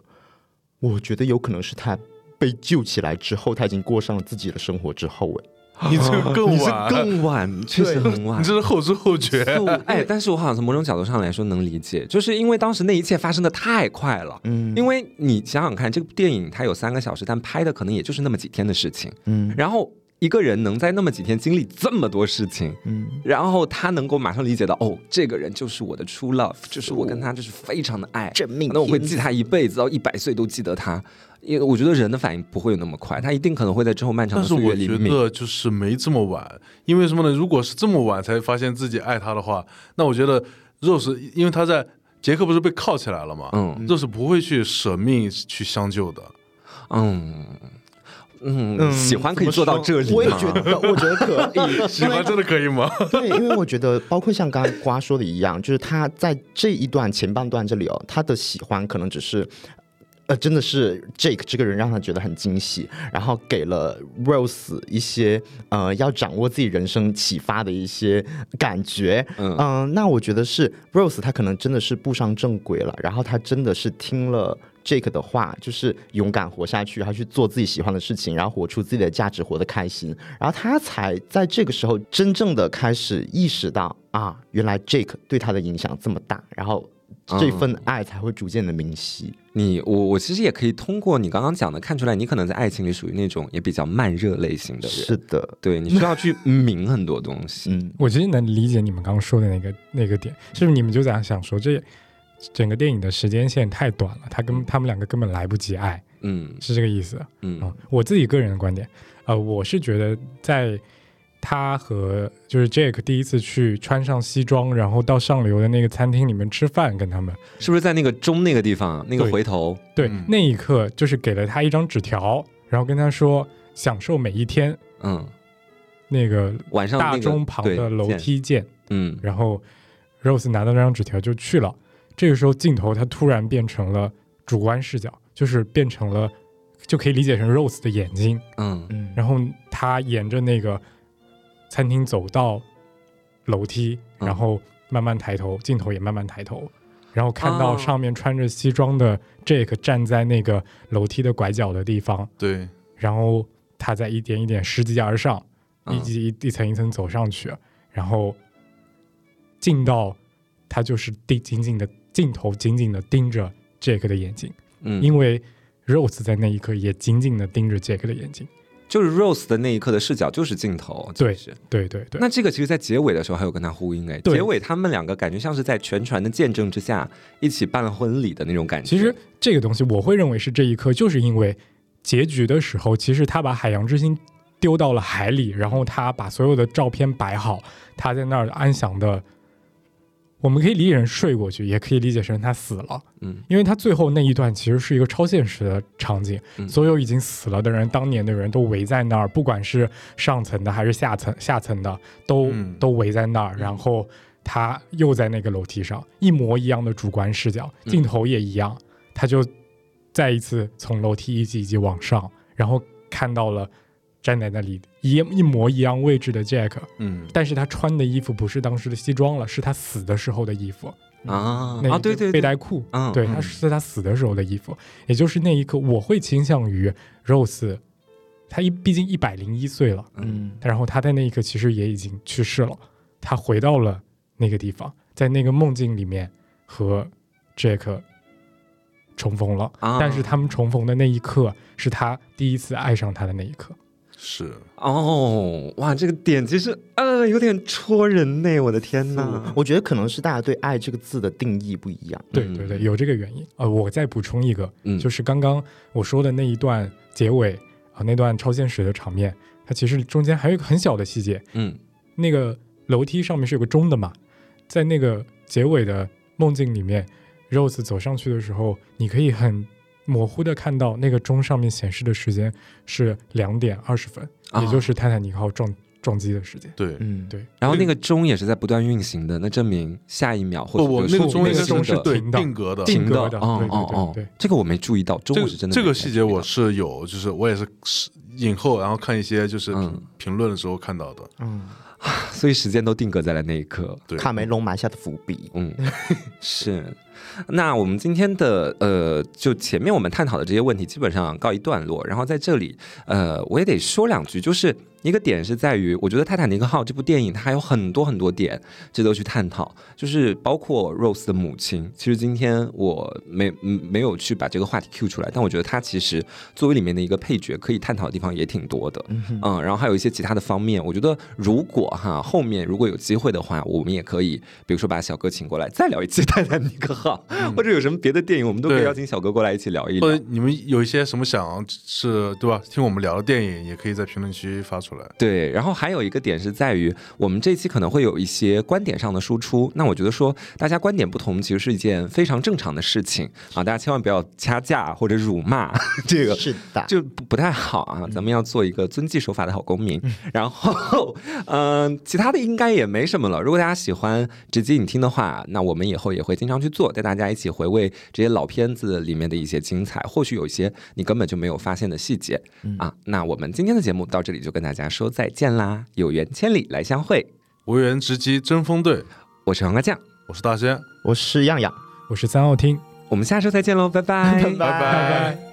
Speaker 3: 我觉得有可能是他被救起来之后，他已经过上了自己的生活之后，哎。
Speaker 2: 你这个更
Speaker 1: 晚，更晚，确实很晚。
Speaker 2: 你这是后知后觉。
Speaker 1: 哎，但是我好像从某种角度上来说能理解，就是因为当时那一切发生的太快了。嗯，因为你想想看，这部电影它有三个小时，但拍的可能也就是那么几天的事情。嗯，然后一个人能在那么几天经历这么多事情，嗯，然后他能够马上理解到，哦，这个人就是我的 true love，就是我跟他就是非常的爱，
Speaker 3: 真命，
Speaker 1: 那我会记他一辈子，到一百岁都记得他。因为我觉得人的反应不会有那么快，他一定可能会在之后漫长的岁月里
Speaker 2: 面。但是我觉得就是没这么晚，因为什么呢？如果是这么晚才发现自己爱他的话，那我觉得 Rose，因为他在杰克不是被铐起来了嘛，嗯，Rose 不会去舍命去相救的，
Speaker 1: 嗯嗯，喜欢可以做到这里
Speaker 3: 我也觉得，我觉得可以，
Speaker 2: 喜欢真的可以吗？
Speaker 3: 对，因为我觉得，包括像刚刚瓜说的一样，就是他在这一段前半段这里哦，他的喜欢可能只是。呃，真的是 Jake 这个人让他觉得很惊喜，然后给了 Rose 一些呃要掌握自己人生启发的一些感觉。嗯，那我觉得是 Rose 他可能真的是步上正轨了，然后他真的是听了 Jake 的话，就是勇敢活下去，然后去做自己喜欢的事情，然后活出自己的价值，活得开心，然后他才在这个时候真正的开始意识到啊，原来 Jake 对他的影响这么大，然后。这份爱才会逐渐的明晰。
Speaker 1: 你我我其实也可以通过你刚刚讲的看出来，你可能在爱情里属于那种也比较慢热类型的人。
Speaker 3: 是的，
Speaker 1: 对你需要去明很多东西。
Speaker 4: 嗯，我其实能理解你们刚刚说的那个那个点，是不是你们就在想说，这整个电影的时间线太短了，他跟他们两个根本来不及爱。嗯，是这个意思。嗯，我自己个人的观点，呃，我是觉得在。他和就是 Jake 第一次去穿上西装，然后到上流的那个餐厅里面吃饭，跟他们
Speaker 1: 是不是在那个钟那个地方那个回头？
Speaker 4: 对，那一刻就是给了他一张纸条，然后跟他说享受每一天。嗯，那个
Speaker 1: 晚上
Speaker 4: 大钟旁的楼梯见。嗯，然后 Rose 拿到那张纸条就去了。这个时候镜头它突然变成了主观视角，就是变成了就可以理解成 Rose 的眼睛。嗯嗯，然后他沿着那个。餐厅走到楼梯，然后慢慢抬头，镜头也慢慢抬头，然后看到上面穿着西装的 Jake 站在那个楼梯的拐角的地方。
Speaker 2: 对，
Speaker 4: 然后他在一点一点拾级而上，一级一层一层走上去，然后进到他就是地紧紧的镜头紧紧的盯着 Jake 的眼睛，嗯，因为 Rose 在那一刻也紧紧的盯着 Jake 的眼睛。
Speaker 1: 就是 Rose 的那一刻的视角就是镜头，
Speaker 4: 对，对对对。
Speaker 1: 那这个其实，在结尾的时候还有跟他呼应哎，结尾他们两个感觉像是在全船的见证之下一起办了婚礼的那种感觉。
Speaker 4: 其实这个东西，我会认为是这一刻，就是因为结局的时候，其实他把海洋之心丢到了海里，然后他把所有的照片摆好，他在那儿安详的。我们可以理解成睡过去，也可以理解成他死了。嗯，因为他最后那一段其实是一个超现实的场景，所有已经死了的人，当年的人都围在那儿，不管是上层的还是下层下层的，都都围在那儿。然后他又在那个楼梯上，一模一样的主观视角，镜头也一样，他就再一次从楼梯一级一级往上，然后看到了。站在那里一一模一样位置的 Jack，嗯，但是他穿的衣服不是当时的西装了，是他死的时候的衣服。
Speaker 1: 啊啊对对
Speaker 4: 背带裤，嗯，对，他是他死的时候的衣服，也就是那一刻，我会倾向于 Rose，他一毕竟一百零一岁了，嗯，然后他在那一刻其实也已经去世了，他回到了那个地方，在那个梦境里面和 Jack 重逢了，但是他们重逢的那一刻是他第一次爱上他的那一刻。
Speaker 2: 是
Speaker 1: 哦，哇，这个点其实呃有点戳人呢，我的天哪！
Speaker 3: 我觉得可能是大家对“爱”这个字的定义不一样。
Speaker 4: 对对对，有这个原因。呃，我再补充一个，就是刚刚我说的那一段结尾啊，那段超现实的场面，它其实中间还有一个很小的细节。嗯，那个楼梯上面是有个钟的嘛，在那个结尾的梦境里面，Rose 走上去的时候，你可以很。模糊的看到那个钟上面显示的时间是两点二十分，也就是泰坦尼克号撞撞击的时间。
Speaker 2: 对，
Speaker 4: 嗯，对。
Speaker 1: 然后那个钟也是在不断运行的，那证明下一秒或
Speaker 2: 者那个钟
Speaker 4: 那个钟是
Speaker 2: 定定格的，
Speaker 4: 定格
Speaker 1: 的。哦哦哦，这个我没注意到，钟是真的。
Speaker 2: 这个细节我是有，就是我也是影后，然后看一些就是评论的时候看到的。嗯。
Speaker 1: 所以时间都定格在了那一刻，
Speaker 3: 卡梅隆埋下的伏笔。嗯，
Speaker 1: 是。那我们今天的呃，就前面我们探讨的这些问题，基本上告一段落。然后在这里，呃，我也得说两句，就是。一个点是在于，我觉得《泰坦尼克号》这部电影它还有很多很多点值得去探讨，就是包括 Rose 的母亲。其实今天我没没有去把这个话题 Q 出来，但我觉得它其实作为里面的一个配角，可以探讨的地方也挺多的。嗯，然后还有一些其他的方面，我觉得如果哈后面如果有机会的话，我们也可以，比如说把小哥请过来再聊一期《泰坦尼克号》，或者有什么别的电影，我们都可以邀请小哥过来一起聊一聊。或
Speaker 2: 者你们有一些什么想是对吧？听我们聊的电影，也可以在评论区发出来。
Speaker 1: 对，然后还有一个点是在于，我们这期可能会有一些观点上的输出。那我觉得说，大家观点不同，其实是一件非常正常的事情啊。大家千万不要掐架或者辱骂，这个
Speaker 3: 是的，
Speaker 1: 就不不太好啊。咱们要做一个遵纪守法的好公民。然后，嗯，其他的应该也没什么了。如果大家喜欢直接你听的话，那我们以后也会经常去做。带大家一起回味这些老片子里面的一些精彩，或许有一些你根本就没有发现的细节啊。那我们今天的节目到这里就跟大家说再见啦！有缘千里来相会，
Speaker 2: 无缘直击争锋队。
Speaker 1: 我是黄瓜酱，
Speaker 2: 我是大仙，
Speaker 3: 我是样样，
Speaker 4: 我是三奥听。
Speaker 1: 我们下周再见喽，拜拜，
Speaker 2: 拜拜。